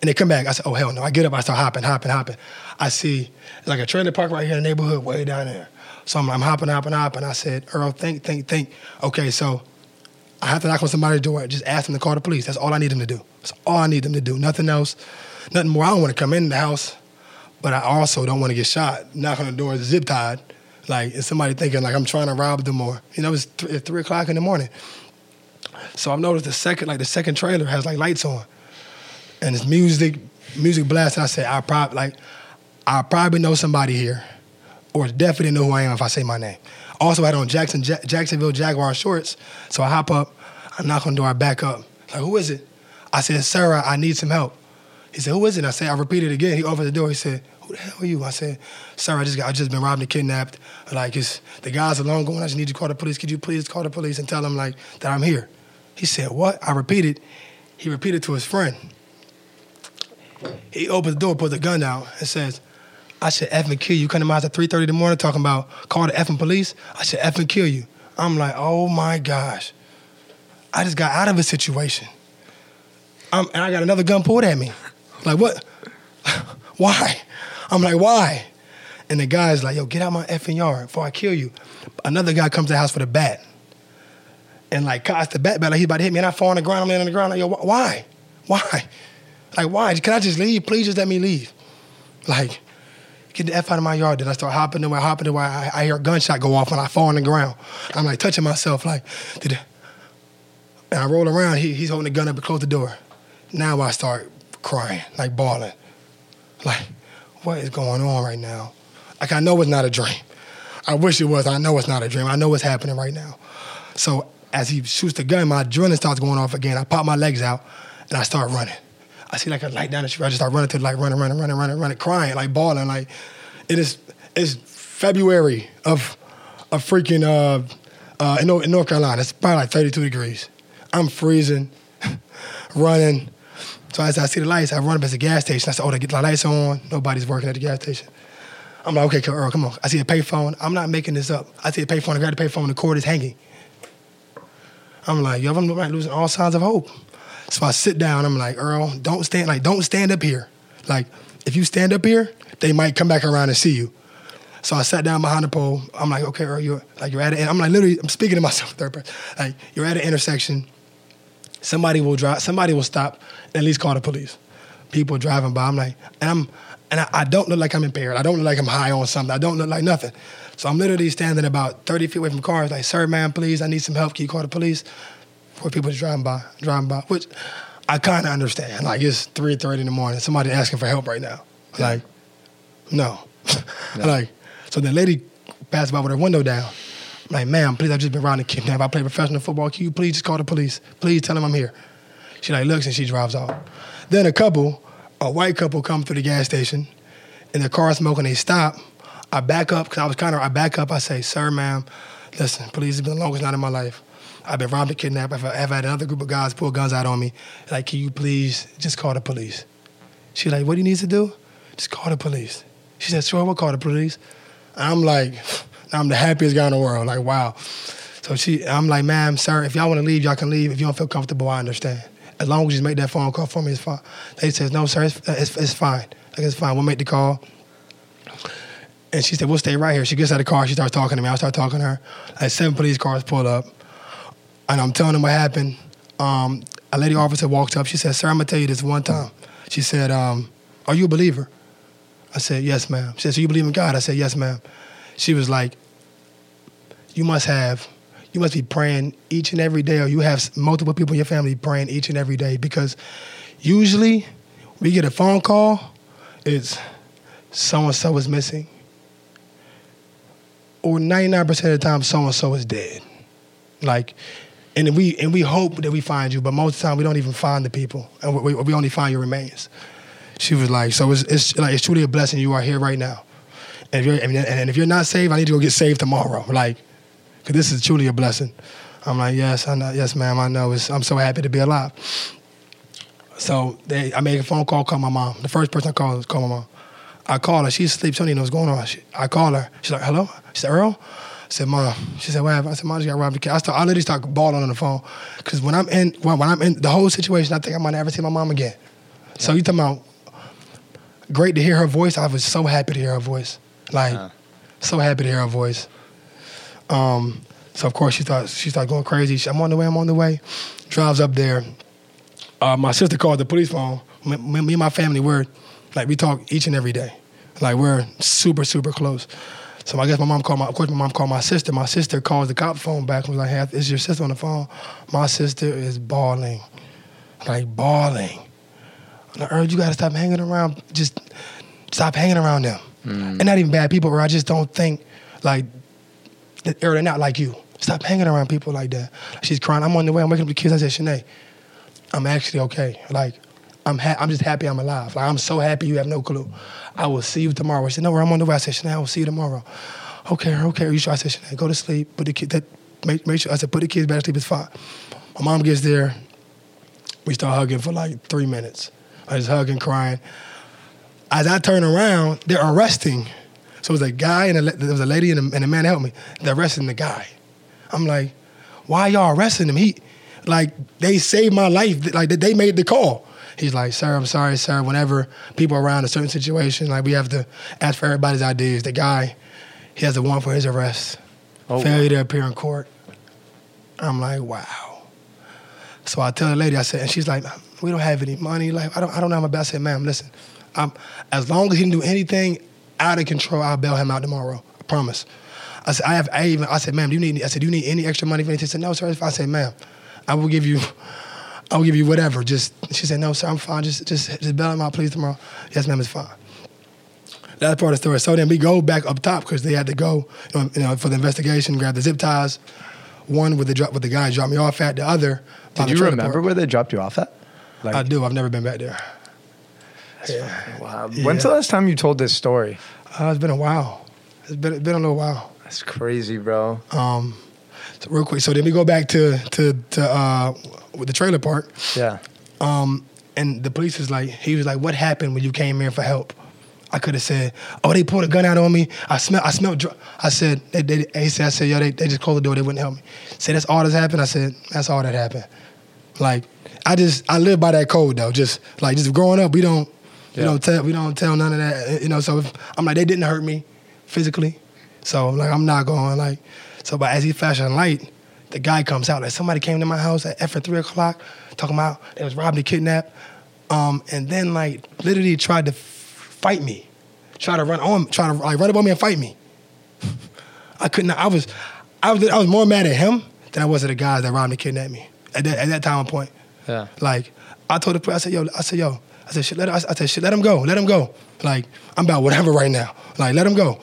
Speaker 2: And they come back. I said, oh hell no. I get up, I start hopping, hopping, hopping. I see like a trailer park right here in the neighborhood, way down there. So I'm, I'm hopping, hopping, hopping. I said, Earl, think, think, think. Okay, so I have to knock on somebody's door. Just ask them to call the police. That's all I need them to do. That's all I need them to do. Nothing else. Nothing more. I don't want to come in the house, but I also don't want to get shot. Knock on the door, zip tied. Like, is somebody thinking like I'm trying to rob them or, you know, it's, th- three o'clock in the morning. So I've noticed the second, like the second trailer has like lights on, and it's music, music blasting. I said, I probably like, I probably know somebody here, or definitely know who I am if I say my name. Also, I had on Jackson Ja- Jacksonville Jaguar shorts, so I hop up, I knock on the door, I back up. Like, who is it? I said, Sarah, I need some help. He said, who is it? And I said, I repeated again. He opened the door. He said, who the hell are you? I said, sir, I just got, I just been robbed and kidnapped. Like, it's, the guys are long going. I just need you to call the police. Could you please call the police and tell them, like, that I'm here? He said, what? I repeated. He repeated to his friend. He opens the door, puts the gun out, and says, I should effing kill you. Come to my house at 3.30 in the morning talking about call the effing police. I should effing kill you. I'm like, oh my gosh. I just got out of a situation. Um, and I got another gun pulled at me. Like, what? why? I'm like, why? And the guy's like, yo, get out my effing yard before I kill you. Another guy comes to the house with a bat. And like, cocks the bat back like he's about to hit me. And I fall on the ground. I'm laying on the ground. Like, yo, wh- why? Why? Like, why? Can I just leave? Please just let me leave. Like, get the F out of my yard. Then I start hopping away, hopping away. I, I hear a gunshot go off and I fall on the ground. I'm like touching myself, like, did it? And I roll around, he, he's holding the gun up and close the door. Now I start crying, like bawling. Like, what is going on right now? Like, I know it's not a dream. I wish it was. I know it's not a dream. I know what's happening right now. So as he shoots the gun, my adrenaline starts going off again. I pop my legs out and I start running. I see like a light down the street. I just start running to light, running, running, running, running, running, crying, like bawling. Like it is it's February of of freaking uh, uh, in North Carolina. It's probably like 32 degrees. I'm freezing, running. So as I see the lights, I run up at the gas station. I say, oh, they get the lights on. Nobody's working at the gas station. I'm like, okay, Earl, come on. I see a payphone. I'm not making this up. I see a payphone. I grab the payphone. The cord is hanging. I'm like, yo, I'm losing all signs of hope. So I sit down. I'm like, Earl, don't stand. Like, don't stand up here. Like, if you stand up here, they might come back around and see you. So I sat down behind the pole. I'm like, okay, Earl, you're like you're at it. I'm like literally, I'm speaking to myself third person. Like, you're at an intersection. Somebody will drive. Somebody will stop. And at least call the police. People driving by. I'm like, and I'm, and I, I don't look like I'm impaired. I don't look like I'm high on something. I don't look like nothing. So I'm literally standing about 30 feet away from cars, like, sir, man, please, I need some help. Can you call the police? For people just driving by, driving by, which I kind of understand. Like, it's 3.30 in the morning. Somebody asking for help right now. Yeah. Like, no. Yeah. like, so the lady passed by with her window down. Like, ma'am, please, I've just been robbed and kidnapped. I play professional football. Can you please just call the police? Please tell them I'm here. She like looks and she drives off. Then a couple, a white couple come through the gas station and their car smoking. They stop I back up because I was kind of. I back up. I say, "Sir, ma'am, listen, police has been the longest night of my life. I've been robbed and kidnapped. I've, I've had another group of guys pull guns out on me. Like, can you please just call the police?" She like, "What do you need to do? Just call the police." She said, "Sure, we'll call the police." And I'm like, I'm the happiest guy in the world. Like, wow. So she, I'm like, ma'am, sir, if y'all want to leave, y'all can leave. If you don't feel comfortable, I understand. As long as you make that phone call for me, it's fine. They says, no, sir, it's, it's, it's fine. Like, it's fine. We'll make the call. And she said, We'll stay right here. She gets out of the car. She starts talking to me. I start talking to her. Like seven police cars pull up. And I'm telling them what happened. Um, a lady officer walks up. She said, Sir, I'm going to tell you this one time. She said, um, Are you a believer? I said, Yes, ma'am. She said, So you believe in God? I said, Yes, ma'am. She was like, You must have, you must be praying each and every day, or you have multiple people in your family praying each and every day because usually we get a phone call, it's so and so is missing or 99% of the time, so and so is dead. Like, and we and we hope that we find you, but most of the time we don't even find the people, and we, we only find your remains. She was like, so it's, it's like it's truly a blessing you are here right now, and if you're and, and if you're not saved, I need to go get saved tomorrow, like, because this is truly a blessing. I'm like, yes, I know, yes, ma'am, I know. It's, I'm so happy to be alive. So they, I made a phone call, call my mom. The first person I called was call my mom. I call her. She's asleep. She don't even know what's going on. She, I call her. She's like, hello? She said, Earl? I said, Mom. She said, what happened? I said, Mom, just got robbed. I, start, I literally start bawling on the phone. Because when I'm in when, when I'm in the whole situation, I think I might never see my mom again. Yeah. So you talking about great to hear her voice. I was so happy to hear her voice. Like, uh so happy to hear her voice. Um, so of course she thought she started going crazy. She, I'm on the way. I'm on the way. Drives up there. Uh, my sister called the police phone. Me, me and my family were like we talk each and every day. Like we're super, super close. So I guess my mom called my, of course my mom called my sister. My sister calls the cop phone back and was like, hey, is your sister on the phone? My sister is bawling, like bawling. I urge you gotta stop hanging around, just stop hanging around them. Mm. And not even bad people, or I just don't think like, they're not like you. Stop hanging around people like that. She's crying. I'm on the way. I'm waking up the kids. I said, Shanae, I'm actually okay. Like, I'm ha- I'm just happy I'm alive. Like I'm so happy you have no clue. I will see you tomorrow. She said, No, I'm on the way. I said, Shanae, I will see you tomorrow. Okay, okay. Are you sure? I said, Shanae, go to sleep. Put the kid that make, make sure I said, put the kids back to sleep, it's fine. My mom gets there. We start hugging for like three minutes. I just hugging, crying. As I turn around, they're arresting. So it was a guy and a, there was a lady and a, and a man helped me. They're arresting the guy. I'm like, why y'all arresting him? He, like, they saved my life. Like, they made the call. He's like, sir, I'm sorry, sir. Whenever people are around a certain situation, like we have to ask for everybody's ideas. The guy, he has a warrant for his arrest. Oh, failure wow. to appear in court. I'm like, wow. So I tell the lady, I said, and she's like, we don't have any money. Like, I don't, I don't know how my best. I said, ma'am, listen, I'm, as long as he didn't do anything out of control. I'll bail him out tomorrow. I promise. I said, I have, I even, I said, ma'am, do you need, I said, do you need any extra money for anything? She said, no, sir. If I said, ma'am, I will give you, I will give you whatever. Just, she said, no, sir, I'm fine. Just, just, just bail him out, please, tomorrow. Yes, ma'am, it's fine. That's part of the story. So then we go back up top because they had to go, you know, you know, for the investigation, grab the zip ties. One with the drop with the guy dropped me off at. The other.
Speaker 1: Did you remember park. where they dropped you off at?
Speaker 2: Like, I do. I've never been back there. Yeah.
Speaker 1: Wow. When's the last time you told this story?
Speaker 2: Uh, it's been a while. It's been it's been a little while.
Speaker 1: That's crazy, bro.
Speaker 2: Um, so real quick. So then we go back to to to uh, with the trailer park.
Speaker 1: Yeah.
Speaker 2: Um, and the police was like, he was like, "What happened when you came here for help?" I could have said, "Oh, they pulled a gun out on me. I smell. I smelled. Dr-. I said, they, they, he said, I said, yo, they, they just closed the door. They wouldn't help me. Say that's all that's happened. I said, that's all that happened. Like, I just I live by that code though. Just like just growing up, we don't yeah. we don't tell we don't tell none of that. You know, so if, I'm like they didn't hurt me physically, so like I'm not going like. So, but as he flashing light, the guy comes out like somebody came to my house at after three o'clock talking about it was robbed and kidnapped, um, and then like literally tried to fight me, try to run on, try to like run up on me and fight me. I couldn't. I was, I was, I was more mad at him than I was at the guys that robbed and kidnapped me at that at that time point.
Speaker 1: Yeah.
Speaker 2: Like I told the police, I said, yo, I said, yo, I said, shit, let, I said, shit, let him go, let him go. Like I'm about whatever right now. Like let him go.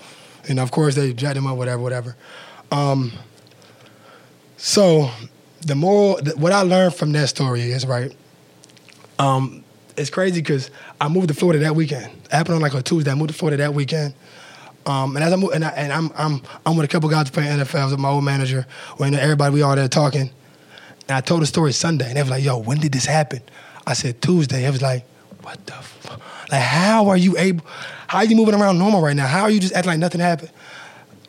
Speaker 2: And of course they jacked him up, whatever, whatever. Um, so the moral, what I learned from that story is right. Um, it's crazy because I moved to Florida that weekend. It happened on like a Tuesday. I moved to Florida that weekend. Um, and as I moved, and, I, and I'm I'm I'm with a couple guys playing NFL. I was with my old manager. When everybody we all there talking, and I told the story Sunday, and they was like, "Yo, when did this happen?" I said Tuesday. It was like, "What the? Fuck? Like, how are you able? How are you moving around normal right now? How are you just acting like nothing happened?"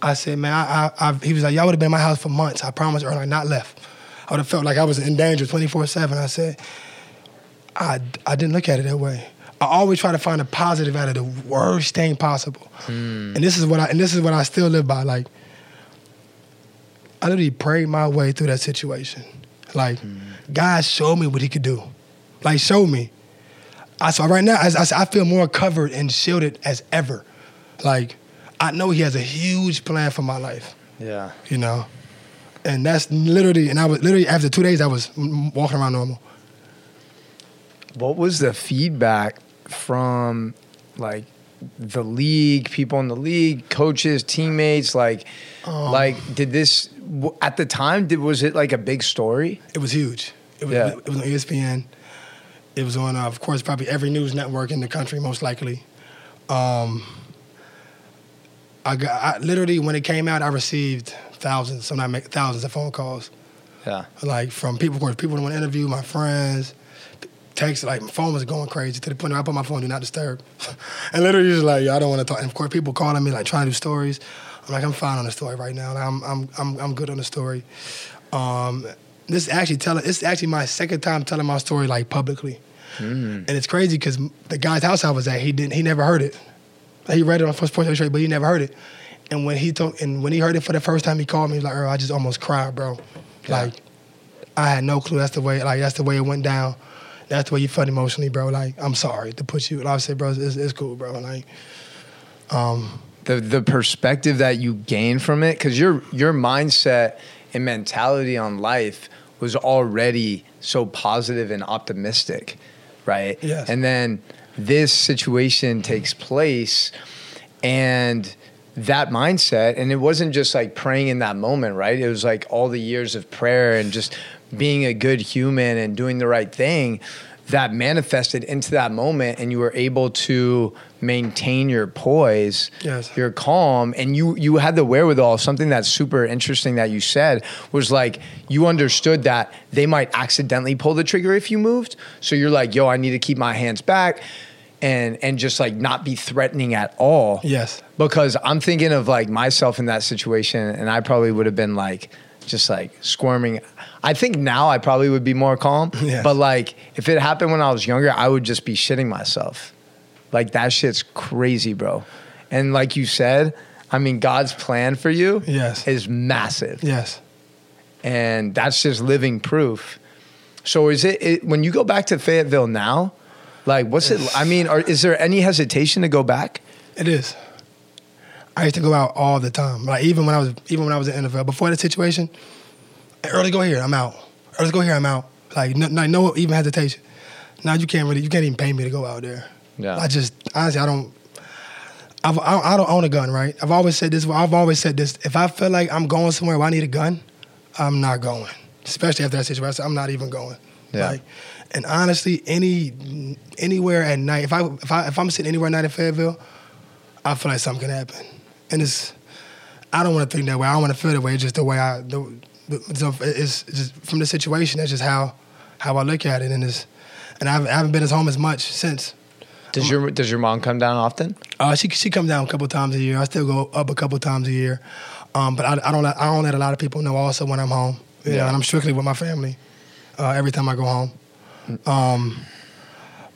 Speaker 2: I said, "Man, I, I, I he was like, y'all would have been in my house for months. I promise, or like not left. I would have felt like I was in danger 24 seven. I said, I, I didn't look at it that way. I always try to find a positive out of the worst thing possible. Mm. And this is what I and this is what I still live by. Like I literally prayed my way through that situation. Like mm. God showed me what He could do. Like show me. I so right now I, I, I feel more covered and shielded as ever. Like I know He has a huge plan for my life.
Speaker 1: Yeah.
Speaker 2: You know, and that's literally. And I was literally after two days I was walking around normal.
Speaker 1: What was the feedback from like the league, people in the league, coaches, teammates? Like, um, like did this at the time? Did was it like a big story?
Speaker 2: It was huge. It was, yeah. it was on ESPN. It was on, uh, of course, probably every news network in the country, most likely. Um, I got I, literally when it came out, I received thousands, sometimes thousands of phone calls.
Speaker 1: Yeah,
Speaker 2: like from people, of course, people want to interview my friends text, like my phone was going crazy to the point where I put my phone do not disturb. and literally just like, I don't want to talk. And of course, people calling me like trying to do stories. I'm like, I'm fine on the story right now. Like, I'm I'm I'm I'm good on the story. Um, this is actually telling. It's actually my second time telling my story like publicly, mm. and it's crazy because the guy's house I was at, he didn't. He never heard it. He read it on First Sports Illustrated, but he never heard it. And when he told, and when he heard it for the first time, he called me. He was like, "Earl, I just almost cried, bro. Yeah. Like, I had no clue. That's the way. Like, that's the way it went down." that's the way you felt emotionally, bro. Like, I'm sorry to put you. And I said, bro, it's, it's cool, bro. Like, um,
Speaker 1: the the perspective that you gain from it, because your your mindset and mentality on life was already so positive and optimistic, right?
Speaker 2: Yes.
Speaker 1: And then this situation takes place, and that mindset, and it wasn't just like praying in that moment, right? It was like all the years of prayer and just being a good human and doing the right thing that manifested into that moment and you were able to maintain your poise
Speaker 2: yes.
Speaker 1: your calm and you you had the wherewithal something that's super interesting that you said was like you understood that they might accidentally pull the trigger if you moved so you're like yo i need to keep my hands back and and just like not be threatening at all
Speaker 2: yes
Speaker 1: because i'm thinking of like myself in that situation and i probably would have been like just like squirming. I think now I probably would be more calm. Yes. But like if it happened when I was younger, I would just be shitting myself. Like that shit's crazy, bro. And like you said, I mean God's plan for you
Speaker 2: yes.
Speaker 1: is massive.
Speaker 2: Yes.
Speaker 1: And that's just living proof. So is it, it when you go back to Fayetteville now, like what's it I mean, are, is there any hesitation to go back?
Speaker 2: It is. I used to go out all the time. Like even when I was even when I was in NFL before the situation, early go here, I'm out. Early go here, I'm out. Like no, no, even hesitation. Now you can't really you can't even pay me to go out there.
Speaker 1: Yeah.
Speaker 2: I just honestly I don't. I've, I I don't own a gun, right? I've always said this. I've always said this. If I feel like I'm going somewhere where I need a gun, I'm not going. Especially after that situation, I'm not even going.
Speaker 1: Yeah.
Speaker 2: Like, and honestly, any anywhere at night, if I if I if I'm sitting anywhere at night in Fayetteville, I feel like something can happen. And it's I don't want to think that way. I don't want to feel that way. It's just the way I the, it's just from the situation. That's just how how I look at it. And it's and I haven't, I haven't been as home as much since.
Speaker 1: Does your does your mom come down often?
Speaker 2: Uh, she she comes down a couple times a year. I still go up a couple times a year, um, but I, I don't let, I don't let a lot of people know. Also, when I'm home, you know,
Speaker 1: Yeah.
Speaker 2: and I'm strictly with my family uh, every time I go home. Um,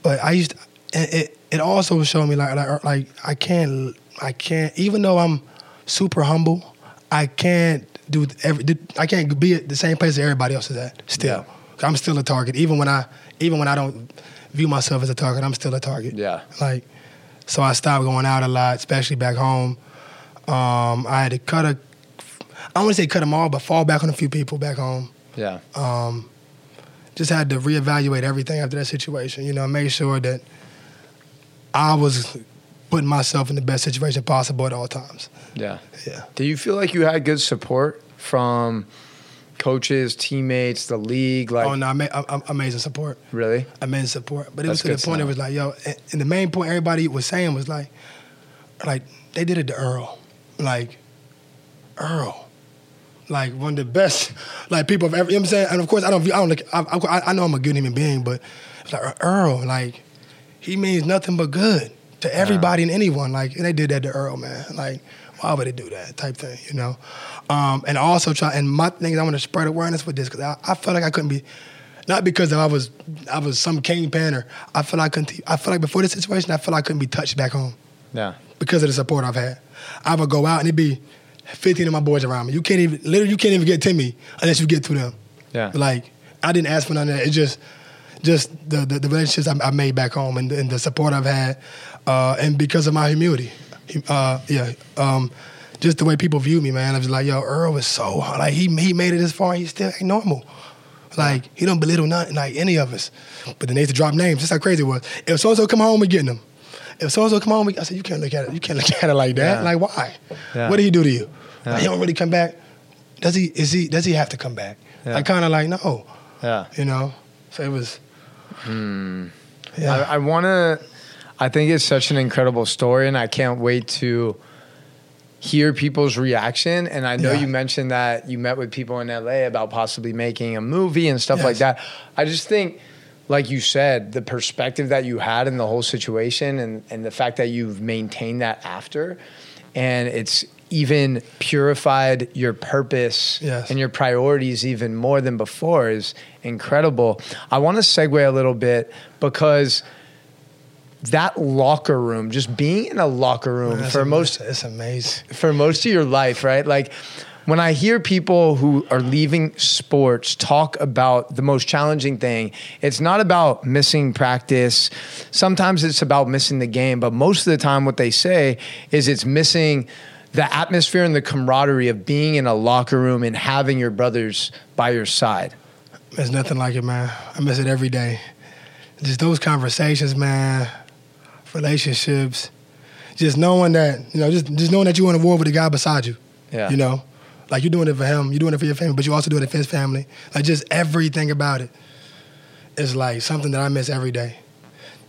Speaker 2: but I used it, it. It also showed me like like like I can't I can't even though I'm super humble, I can't do every I can't be at the same place that everybody else is at. Still, I'm still a target. Even when I even when I don't view myself as a target, I'm still a target.
Speaker 1: Yeah.
Speaker 2: Like, so I stopped going out a lot, especially back home. Um, I had to cut a, I don't want to say cut them all, but fall back on a few people back home.
Speaker 1: Yeah.
Speaker 2: Um, just had to reevaluate everything after that situation. You know, make sure that I was putting myself in the best situation possible at all times.
Speaker 1: Yeah.
Speaker 2: Yeah.
Speaker 1: Do you feel like you had good support from coaches, teammates, the league? Like,
Speaker 2: oh no, a- a- amazing support.
Speaker 1: really?
Speaker 2: amazing support. But it
Speaker 1: That's
Speaker 2: was to the point it was like, yo, and- the main point everybody was saying was like, like they did it to Earl, like Earl, like one of the best like people I've ever. You know what I'm saying? And of course, I don't. I don't look. I, I, I know I'm a good human being, but like uh, Earl, like he means nothing but good to everybody and anyone. Like and they did that to Earl, man. Like why would they do that type thing? You know. Um, and also try. And my thing is, I want to spread awareness with this because I, I felt like I couldn't be. Not because I was I was some kingpin or I feel like I couldn't. I feel like before this situation, I feel like I couldn't be touched back home
Speaker 1: Yeah.
Speaker 2: because of the support I've had. I would go out and it'd be 15 of my boys around me. You can't even literally you can't even get to me unless you get to them.
Speaker 1: Yeah.
Speaker 2: Like I didn't ask for none of that. It's just just the the, the relationships I, I made back home and, and the support I've had, uh, and because of my humility. Uh, yeah. Um, just the way people view me, man. I was like, yo, Earl is so hard. like he he made it this far. He still ain't normal. Like he don't belittle nothing, like any of us. But then they used to drop names. That's how crazy it was. If so and so come home, we getting them. If so and so come home, we, I said you can't look at it. You can't look at it like that.
Speaker 1: Yeah.
Speaker 2: Like why?
Speaker 1: Yeah.
Speaker 2: What did he do to you?
Speaker 1: Yeah.
Speaker 2: Like, he don't really come back. Does he? Is he? Does he have to come back?
Speaker 1: Yeah.
Speaker 2: Like kind of like no,
Speaker 1: Yeah.
Speaker 2: you know. So it was.
Speaker 1: I,
Speaker 2: Yeah.
Speaker 1: I want to. I think it's such an incredible story, and I can't wait to hear people's reaction. And I know
Speaker 2: Yeah.
Speaker 1: you mentioned that you met with people in LA about possibly making a movie and stuff like that. I just think, like you said, the perspective that you had in the whole situation, and and the fact that you've maintained that after, and it's even purified your purpose
Speaker 2: Yes.
Speaker 1: and your priorities even more than before is incredible. I want to segue a little bit because that locker room, just being in a locker room
Speaker 2: That's
Speaker 1: for
Speaker 2: am-
Speaker 1: most
Speaker 2: it's amazing.
Speaker 1: for most of your life, right? Like when I hear people who are leaving sports talk about the most challenging thing, it's not about missing practice. Sometimes it's about missing the game, but most of the time what they say is it's missing the atmosphere and the camaraderie of being in a locker room and having your brothers by your side.
Speaker 2: There's nothing like it, man. I miss it every day. Just those conversations, man. Relationships. Just knowing that, you know, just just knowing that you're in a war with the guy beside you.
Speaker 1: Yeah.
Speaker 2: You know, like you're doing it for him, you're doing it for your family, but you're also doing it for his family. Like just everything about it is like something that I miss every day.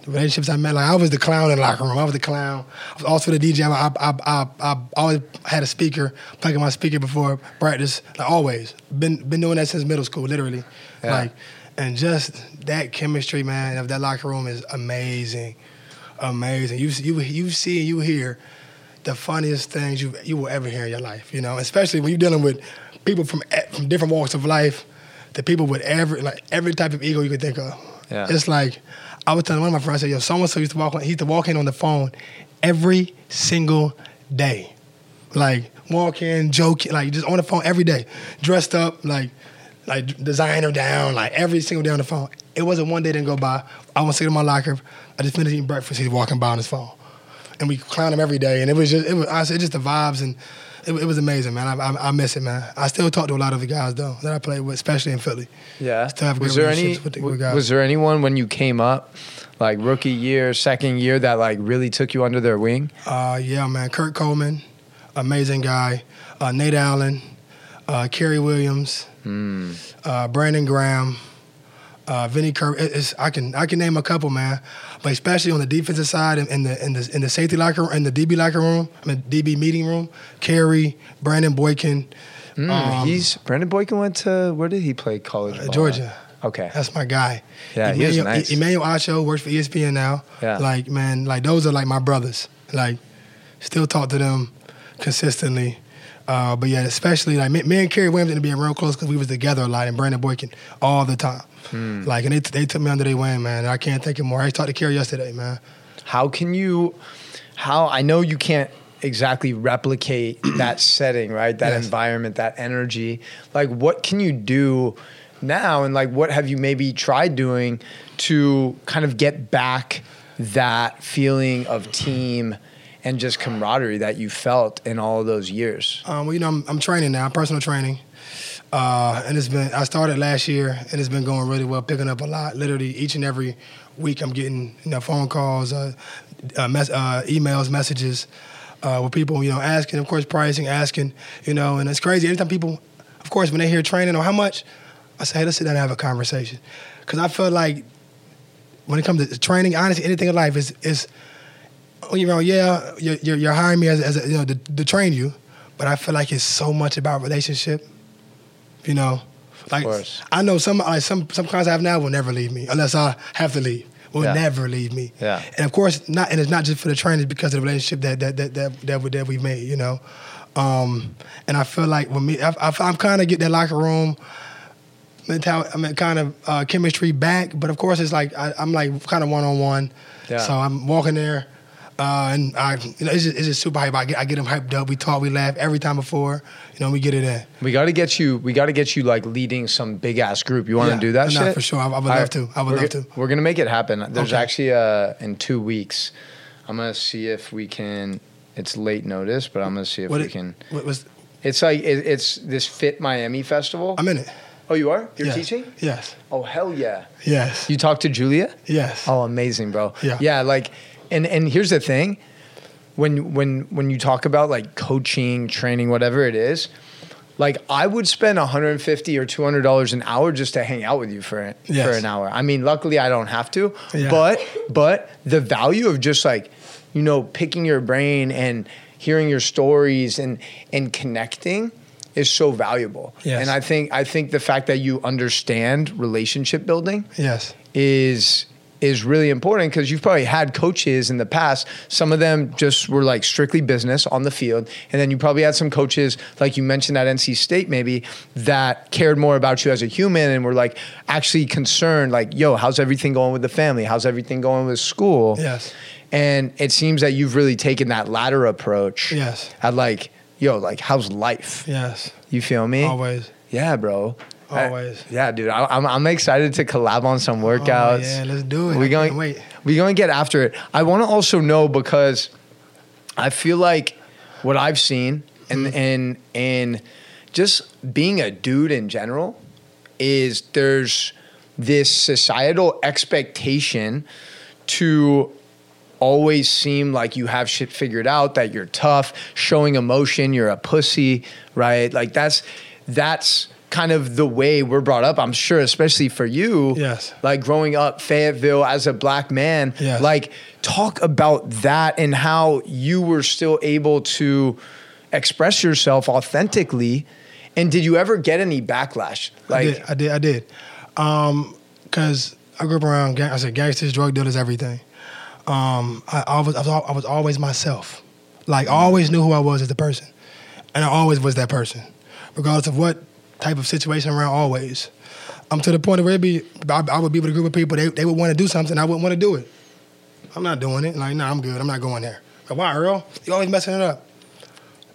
Speaker 2: The relationships I met, like I was the clown in the locker room. I was the clown. I was also the DJ. I, I, I, I, I always had a speaker, plugging my speaker before practice. Like always, been been doing that since middle school, literally.
Speaker 1: Yeah.
Speaker 2: Like, and just that chemistry, man, of that locker room is amazing, amazing. You you you see and you hear the funniest things you you will ever hear in your life. You know, especially when you're dealing with people from from different walks of life, the people with every like every type of ego you could think of.
Speaker 1: Yeah.
Speaker 2: It's like I was telling one of my friends, I said, "Yo, so and so used to walk. He used to walk in on the phone every single day, like walk in, joke, like just on the phone every day, dressed up, like like designer down, like every single day on the phone. It wasn't one day didn't go by. I was sitting in my locker. I just finished eating breakfast. He's walking by on his phone. and we clown him every day. And it was just, it was, I said, just the vibes and it, it was amazing, man. I, I, I, miss it, man. I still talk to a lot of the guys though that I played with, especially in Philly.
Speaker 1: Yeah. Still have was there any? With the, with was there anyone when you came up, like rookie year, second year, that like really took you under their wing?
Speaker 2: Uh, yeah, man. Kurt Coleman, amazing guy. Uh, Nate Allen, uh, Cary Williams, mm. uh, Brandon Graham uh, Vinny Curry. It's, I can I can name a couple, man. But especially on the defensive side, in, the in the in the safety locker in the DB locker room, I mean DB meeting room, Cary, Brandon Boykin.
Speaker 1: Mm, um, he's Brandon Boykin went to where did he play college? Uh,
Speaker 2: Georgia.
Speaker 1: Okay,
Speaker 2: that's my guy.
Speaker 1: Yeah, Emmanuel, he nice.
Speaker 2: Emmanuel Acho works for ESPN now. Yeah, like man, like those are like my brothers. Like, still talk to them consistently. Uh, but yeah, especially like me, me and Cary Williams ended up being real close because we was together a lot, and Brandon Boykin all the time. Hmm. Like, and they, they took me under their wing, man. I can't thank him more. I talked to Cary yesterday, man.
Speaker 1: How can you? How I know you can't exactly replicate that setting, right? That yes. environment, that energy. Like, what can you do now? And like, what have you maybe tried doing to kind of get back that feeling of team? And just camaraderie that you felt in all those years?
Speaker 2: Um, well, you know, I'm, I'm training now, personal training. Uh, and it's been I started last year and it's been going really well, picking up a lot. Literally each and every week, I'm getting you know phone calls, uh, uh, mes- uh, emails, messages uh, with people you know asking, of course, pricing, asking, you know, and it's crazy. Anytime people, of course, when they hear training or how much, I say, hey, let's sit down and have a conversation, because I feel like when it comes to training, honestly, anything in life is is you know, yeah, you're, you're hiring me as, as a, you know to, to train you, but I feel like it's so much about relationship you know, like I know some like some some clients I have now will never leave me unless I have to leave. Will yeah. never leave me.
Speaker 1: Yeah.
Speaker 2: And of course, not and it's not just for the training, because of the relationship that that that that that, we, that we made. You know, um, and I feel like when me, I, I, am kind of get that locker room mentality, I mean, kind of uh, chemistry back. But of course, it's like I, am like kind of one on one. So I'm walking there. Uh, and I, you know, it's just, it's just super hype. I get, I get them hyped up. We talk, we laugh every time before. You know, we get it in.
Speaker 1: We got to get you. We got to get you like leading some big ass group. You want to yeah, do that?
Speaker 2: No,
Speaker 1: shit?
Speaker 2: for sure. I, I would love to. I would love to.
Speaker 1: We're gonna make it happen. There's okay. actually uh in two weeks. I'm gonna see if we can. It's late notice, but I'm gonna see if what we it, can.
Speaker 2: What was?
Speaker 1: It's like it, it's this Fit Miami festival.
Speaker 2: I'm in it.
Speaker 1: Oh, you are? You're
Speaker 2: yes.
Speaker 1: teaching?
Speaker 2: Yes.
Speaker 1: Oh hell yeah.
Speaker 2: Yes.
Speaker 1: You talked to Julia?
Speaker 2: Yes.
Speaker 1: Oh, amazing, bro.
Speaker 2: Yeah.
Speaker 1: Yeah, like, and and here's the thing when when when you talk about like coaching, training, whatever it is, like I would spend 150 or 200 dollars an hour just to hang out with you for yes. for an hour. I mean, luckily I don't have to, yeah. but but the value of just like you know picking your brain and hearing your stories and and connecting is so valuable.
Speaker 2: Yes.
Speaker 1: And I think I think the fact that you understand relationship building
Speaker 2: yes
Speaker 1: is is really important because you've probably had coaches in the past. Some of them just were like strictly business on the field. And then you probably had some coaches, like you mentioned at NC State, maybe, that cared more about you as a human and were like actually concerned, like, yo, how's everything going with the family? How's everything going with school?
Speaker 2: Yes.
Speaker 1: And it seems that you've really taken that latter approach.
Speaker 2: Yes.
Speaker 1: At like, yo, like, how's life?
Speaker 2: Yes.
Speaker 1: You feel me?
Speaker 2: Always.
Speaker 1: Yeah, bro.
Speaker 2: Always.
Speaker 1: I, yeah, dude. I, am I'm, I'm excited to collab on some workouts.
Speaker 2: Oh, yeah, let's do it.
Speaker 1: We're going wait. We're going to get after it. I want to also know because I feel like what I've seen and mm-hmm. and and just being a dude in general is there's this societal expectation to always seem like you have shit figured out, that you're tough, showing emotion, you're a pussy, right? Like that's that's kind of the way we're brought up. I'm sure, especially for you.
Speaker 2: Yes.
Speaker 1: Like growing up Fayetteville as a black man.
Speaker 2: Yes.
Speaker 1: Like talk about that and how you were still able to express yourself authentically. And did you ever get any backlash?
Speaker 2: Like I did. I did. I did. Um, cause I grew up around. Gang, I said gangsters, drug dealers, everything. Um, I, I, was, I was I was always myself. Like I always knew who I was as a person, and I always was that person, regardless of what type of situation around always. I'm to the point where it be I, I, would be with a group of people, they, they would want to do something, I wouldn't want to do it. I'm not doing it. Like, no, nah, I'm good. I'm not going there. Like, why, Earl? You always messing it up.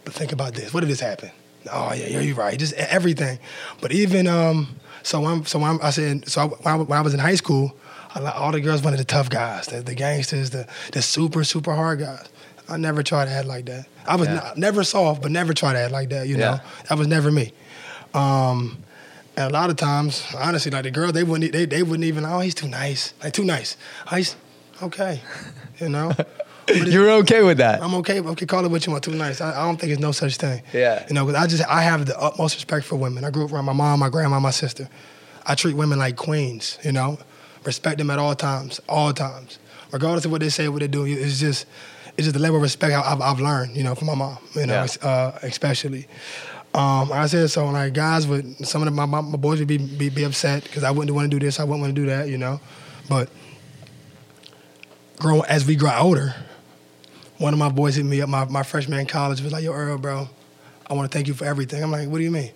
Speaker 2: But think about this. What did this happen? Oh yeah, yeah, you're right. Just everything. But even um, so I'm so I'm, I said so I, when, I, when I was in high school, all the girls wanted the tough guys, the, the gangsters, the the super super hard guys. I never tried to act like that. I was
Speaker 1: Yeah.
Speaker 2: not, never soft, but never tried to act like that. You
Speaker 1: Yeah.
Speaker 2: know, that was never me. Um, and a lot of times, honestly, like the girls, they wouldn't, they, they wouldn't even. Oh, he's too nice. Like too nice. Oh, he's okay. You know.
Speaker 1: You're okay with that.
Speaker 2: I'm okay. Okay, call it what you want. Too nice. I, I don't think there's no such thing.
Speaker 1: Yeah.
Speaker 2: You know, because I just I have the utmost respect for women. I grew up around my mom, my grandma, my sister. I treat women like queens. You know, respect them at all times, all times, regardless of what they say, what they do. It's just it's just the level of respect I've, I've learned. You know, from my mom. You know,
Speaker 1: Yeah.
Speaker 2: uh, especially. Um, I said so. Like guys would some of the, my, my boys would be be, be upset because I wouldn't want to do this. I wouldn't want to do that. You know, but growing as we grow older, one of my boys hit me up my, my freshman in college was like, yo, Earl, bro, I want to thank you for everything. I'm like, what do you mean?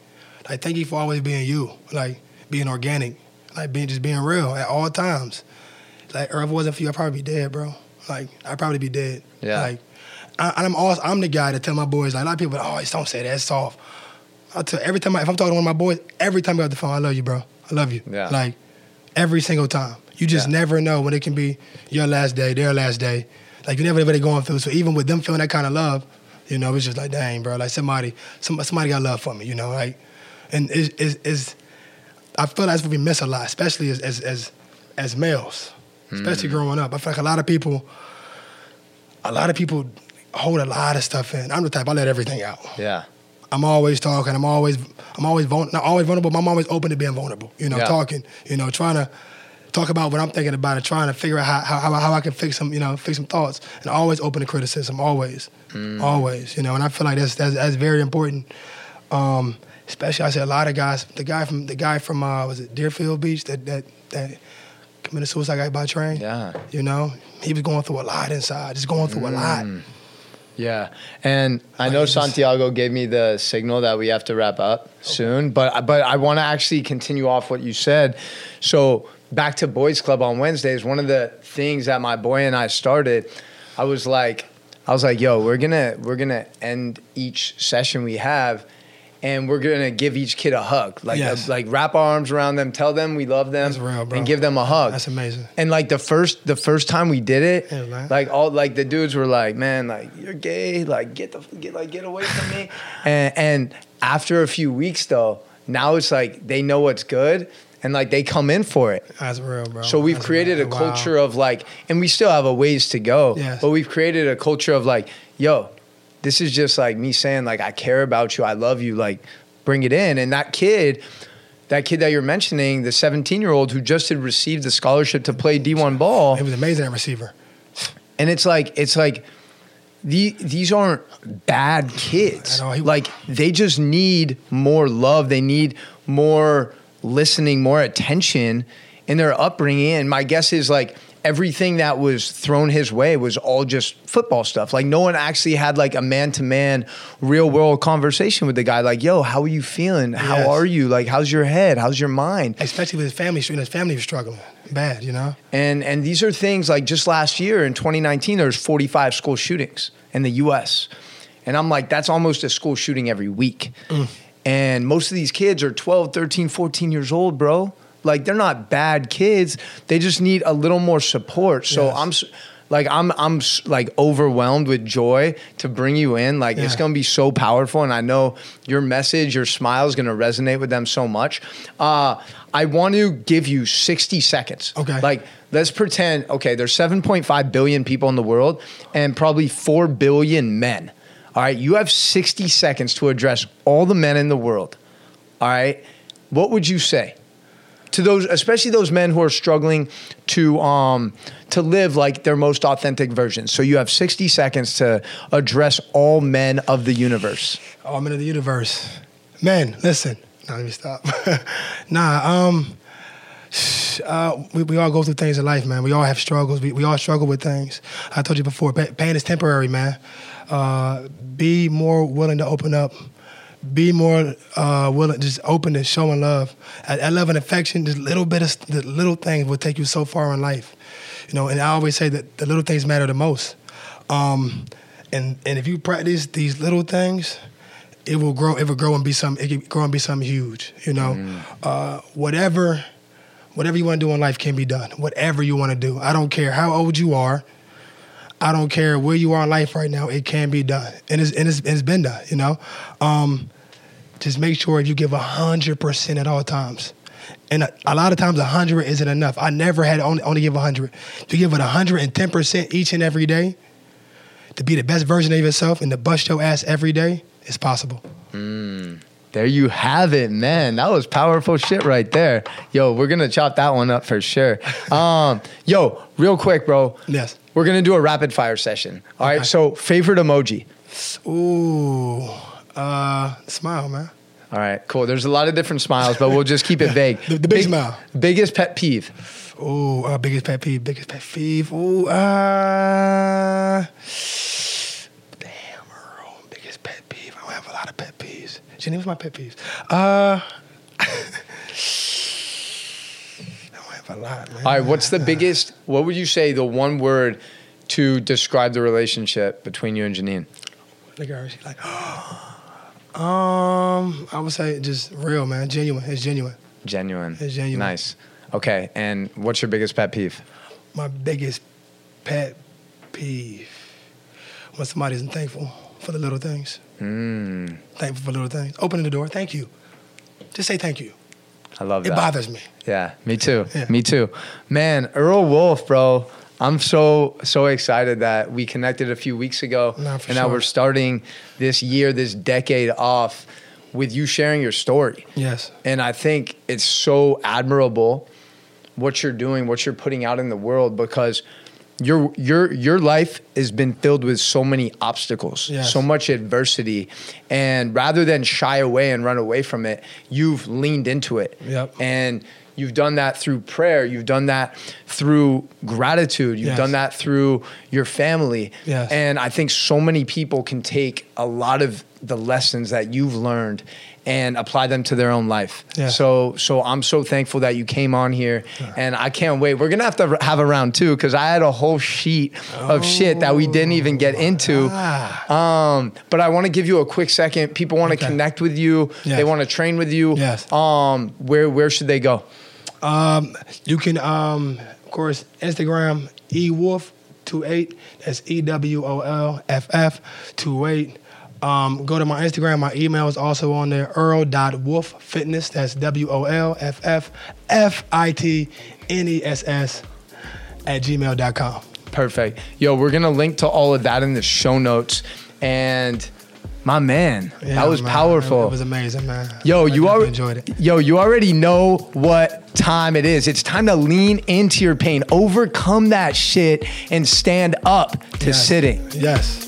Speaker 2: Like, thank you for always being you, like being organic, like being just being real at all times. Like, Earl, if it wasn't for you, I'd probably be dead, bro. Like, I'd probably be dead.
Speaker 1: Yeah.
Speaker 2: Like, I, I'm also, I'm the guy that tell my boys, like, a lot of people, oh, don't say that, it's soft. I tell every time I, if I'm talking to one of my boys, every time I got the phone, I love you, bro. I love you.
Speaker 1: Yeah.
Speaker 2: Like, every single time. You just
Speaker 1: Yeah.
Speaker 2: never know when it can be your last day, their last day. Like you never know what they're going through. So even with them feeling that kind of love, you know, it's just like, dang, bro, like somebody, somebody, somebody got love for me, you know, like, and it's, it's, it's I feel like that's what we miss a lot, especially as as as, as males, especially hmm. growing up. I feel like a lot of people, a lot of people hold a lot of stuff in. I'm the type I let everything out.
Speaker 1: Yeah.
Speaker 2: I'm always talking. I'm always I'm always vul- not always vulnerable. But I'm always open to being vulnerable. You know,
Speaker 1: Yeah.
Speaker 2: talking. You know, trying to talk about what I'm thinking about and trying to figure out how, how, how I can fix some you know fix some thoughts and always open to criticism. Always, always. You know, and I feel like that's that's, that's very important. Um, especially I say a lot of guys. The guy from the guy from uh, was it Deerfield Beach that that that committed suicide guy by train.
Speaker 1: Yeah.
Speaker 2: You know, he was going through a lot inside. Just going through a lot.
Speaker 1: Yeah, and I know Santiago gave me the signal that we have to wrap up soon, but but I want to actually continue off what you said. So back to Boys Club on Wednesdays. One of the things that my boy and I started, I was like, I was like, yo, we're gonna we're gonna end each session we have. And we're gonna give each kid a hug, like
Speaker 2: Yes.
Speaker 1: like wrap our arms around them, tell them we love them,
Speaker 2: real,
Speaker 1: and give them a hug.
Speaker 2: That's amazing.
Speaker 1: And like the first the first time we did it,
Speaker 2: Yeah, man.
Speaker 1: like all like the dudes were like, "Man, like you're gay, like get the get like get away from me." and and after a few weeks though, now it's like they know what's good and like they come in for it.
Speaker 2: That's real, bro.
Speaker 1: So we've
Speaker 2: That's
Speaker 1: created a
Speaker 2: real. Wow.
Speaker 1: culture of like, and we still have a ways to go,
Speaker 2: Yes.
Speaker 1: but we've created a culture of like, yo, this is just like me saying like I care about you, I love you, like bring it in. And that kid, that kid that you're mentioning, the 17 year old who just had received the scholarship to play D1 ball,
Speaker 2: He was amazing at receiver.
Speaker 1: and it's like it's like the, these aren't bad kids.
Speaker 2: Know, he-
Speaker 1: like they just need more love. They need more listening, more attention in their upbringing. And my guess is like everything that was thrown his way was all just football stuff. Like no one actually had like a man to man, real world conversation with the guy. Like, yo, how are you feeling? How
Speaker 2: Yes.
Speaker 1: are you? Like, how's your head? How's your mind?
Speaker 2: Especially with his family, and his family was struggling bad, you know.
Speaker 1: And and these are things like just last year in 2019, there was 45 school shootings in the U.S. And I'm like, that's almost a school shooting every week. Mm. And most of these kids are 12, 13, 14 years old, bro. Like they're not bad kids. They just need a little more support. So
Speaker 2: Yes.
Speaker 1: I'm like I'm I'm like overwhelmed with joy to bring you in. Like it's gonna be so powerful, and I know your message, your smile is gonna resonate with them so much. Uh, I want to give you 60 seconds.
Speaker 2: Okay.
Speaker 1: Like let's pretend. Okay, there's 7.5 billion people in the world, and probably four billion men. All right, you have 60 seconds to address all the men in the world. All right, what would you say? To those especially those men who are struggling to um to live like their most authentic version so you have 60 seconds to address all men of the universe
Speaker 2: All men of the universe. Men, listen. Nah, let me stop. nah, um, uh, we, we all go through things in life, man. We all have struggles. We, we all struggle with things. I told you before, pain is temporary, man. Uh, be more willing to open up. Be more uh, willing, just open to showing love. At, at love and affection, just little bit of the little things will take you so far in life. You know, and I always say that the little things matter the most. Um, and and if you practice these little things, it will grow. It will grow and be some. It can grow and be something huge. You know, uh, whatever, whatever you want to do in life can be done. Whatever you want to do, I don't care how old you are. I don't care where you are in life right now, it can be done. And it's, and it's, it's been done, you know? Um, just make sure you give 100% at all times. And a, a lot of times, 100 isn't enough. I never had only, only give 100. To give it 110% each and every day, to be the best version of yourself and to bust your ass every day, it's possible.
Speaker 1: There you have it, man. That was powerful shit right there. Yo, we're gonna chop that one up for sure. Um, yo, real quick, bro.
Speaker 2: Yes.
Speaker 1: We're gonna do a rapid fire session. All right.
Speaker 2: Okay.
Speaker 1: So, favorite emoji.
Speaker 2: Ooh, uh, smile, man.
Speaker 1: All right, cool. There's a lot of different smiles, but we'll just keep it vague.
Speaker 2: The- the big smile.
Speaker 1: Biggest pet peeve.
Speaker 2: Ooh, uh, biggest pet peeve, biggest pet peeve. Ooh, uh, damn, Earl, biggest pet peeve. I don't have a lot of pet peeves. Jenny, what's my pet peeves? Uh, I have a lot, man.
Speaker 1: All right, what's the biggest? What would you say the one word to describe the relationship between you and Janine?
Speaker 2: At her. She's like, um, I would say just real, man. Genuine. It's genuine.
Speaker 1: Genuine.
Speaker 2: It's genuine.
Speaker 1: Nice. Okay, and what's your biggest pet peeve?
Speaker 2: My biggest pet peeve when somebody isn't thankful for the little things.
Speaker 1: Mm,
Speaker 2: Thankful for little things. Opening the door. Thank you. Just say thank you.
Speaker 1: I love
Speaker 2: It
Speaker 1: that.
Speaker 2: It bothers me.
Speaker 1: Yeah, me too.
Speaker 2: Yeah.
Speaker 1: Me too. Man, Earl Wolff, bro. I'm so so excited that we connected a few weeks ago,
Speaker 2: Nah,
Speaker 1: and now we're starting this year, this decade off with you sharing your story.
Speaker 2: Yes.
Speaker 1: And I think it's so admirable what you're doing, what you're putting out in the world because your your your life has been filled with so many obstacles,
Speaker 2: Yes.
Speaker 1: so much adversity, and rather than shy away and run away from it, you've leaned into it.
Speaker 2: Yep.
Speaker 1: And you've done that through prayer, you've done that through gratitude, you've
Speaker 2: Yes.
Speaker 1: done that through your family.
Speaker 2: Yes.
Speaker 1: And I think so many people can take a lot of the lessons that you've learned and apply them to their own life.
Speaker 2: Yeah.
Speaker 1: So so I'm so thankful that you came on here and I can't wait. We're going to have to have a round 2 cuz I had a whole sheet of shit that we didn't even get into.
Speaker 2: Ah.
Speaker 1: Um but I want to give you a quick second. People want to
Speaker 2: Okay.
Speaker 1: connect with you.
Speaker 2: Yes.
Speaker 1: They want to train with you.
Speaker 2: Yes.
Speaker 1: Um where where should they go?
Speaker 2: Um, you can, um, of course, Instagram ewolff28. That's E W O L F F 28. Um, go to my Instagram. My email is also on there. Earl.wolffitness. That's W O L F F F I T N E S S at gmail.com.
Speaker 1: Perfect. Yo, we're gonna link to all of that in the show notes. And my man,
Speaker 2: Yeah,
Speaker 1: that was
Speaker 2: man,
Speaker 1: powerful.
Speaker 2: It was amazing, man.
Speaker 1: Yo,
Speaker 2: I
Speaker 1: you already
Speaker 2: enjoyed it.
Speaker 1: Yo, you already know what time it is. It's time to lean into your pain, overcome that shit, and stand up to
Speaker 2: Yes.
Speaker 1: sitting.
Speaker 2: Yes.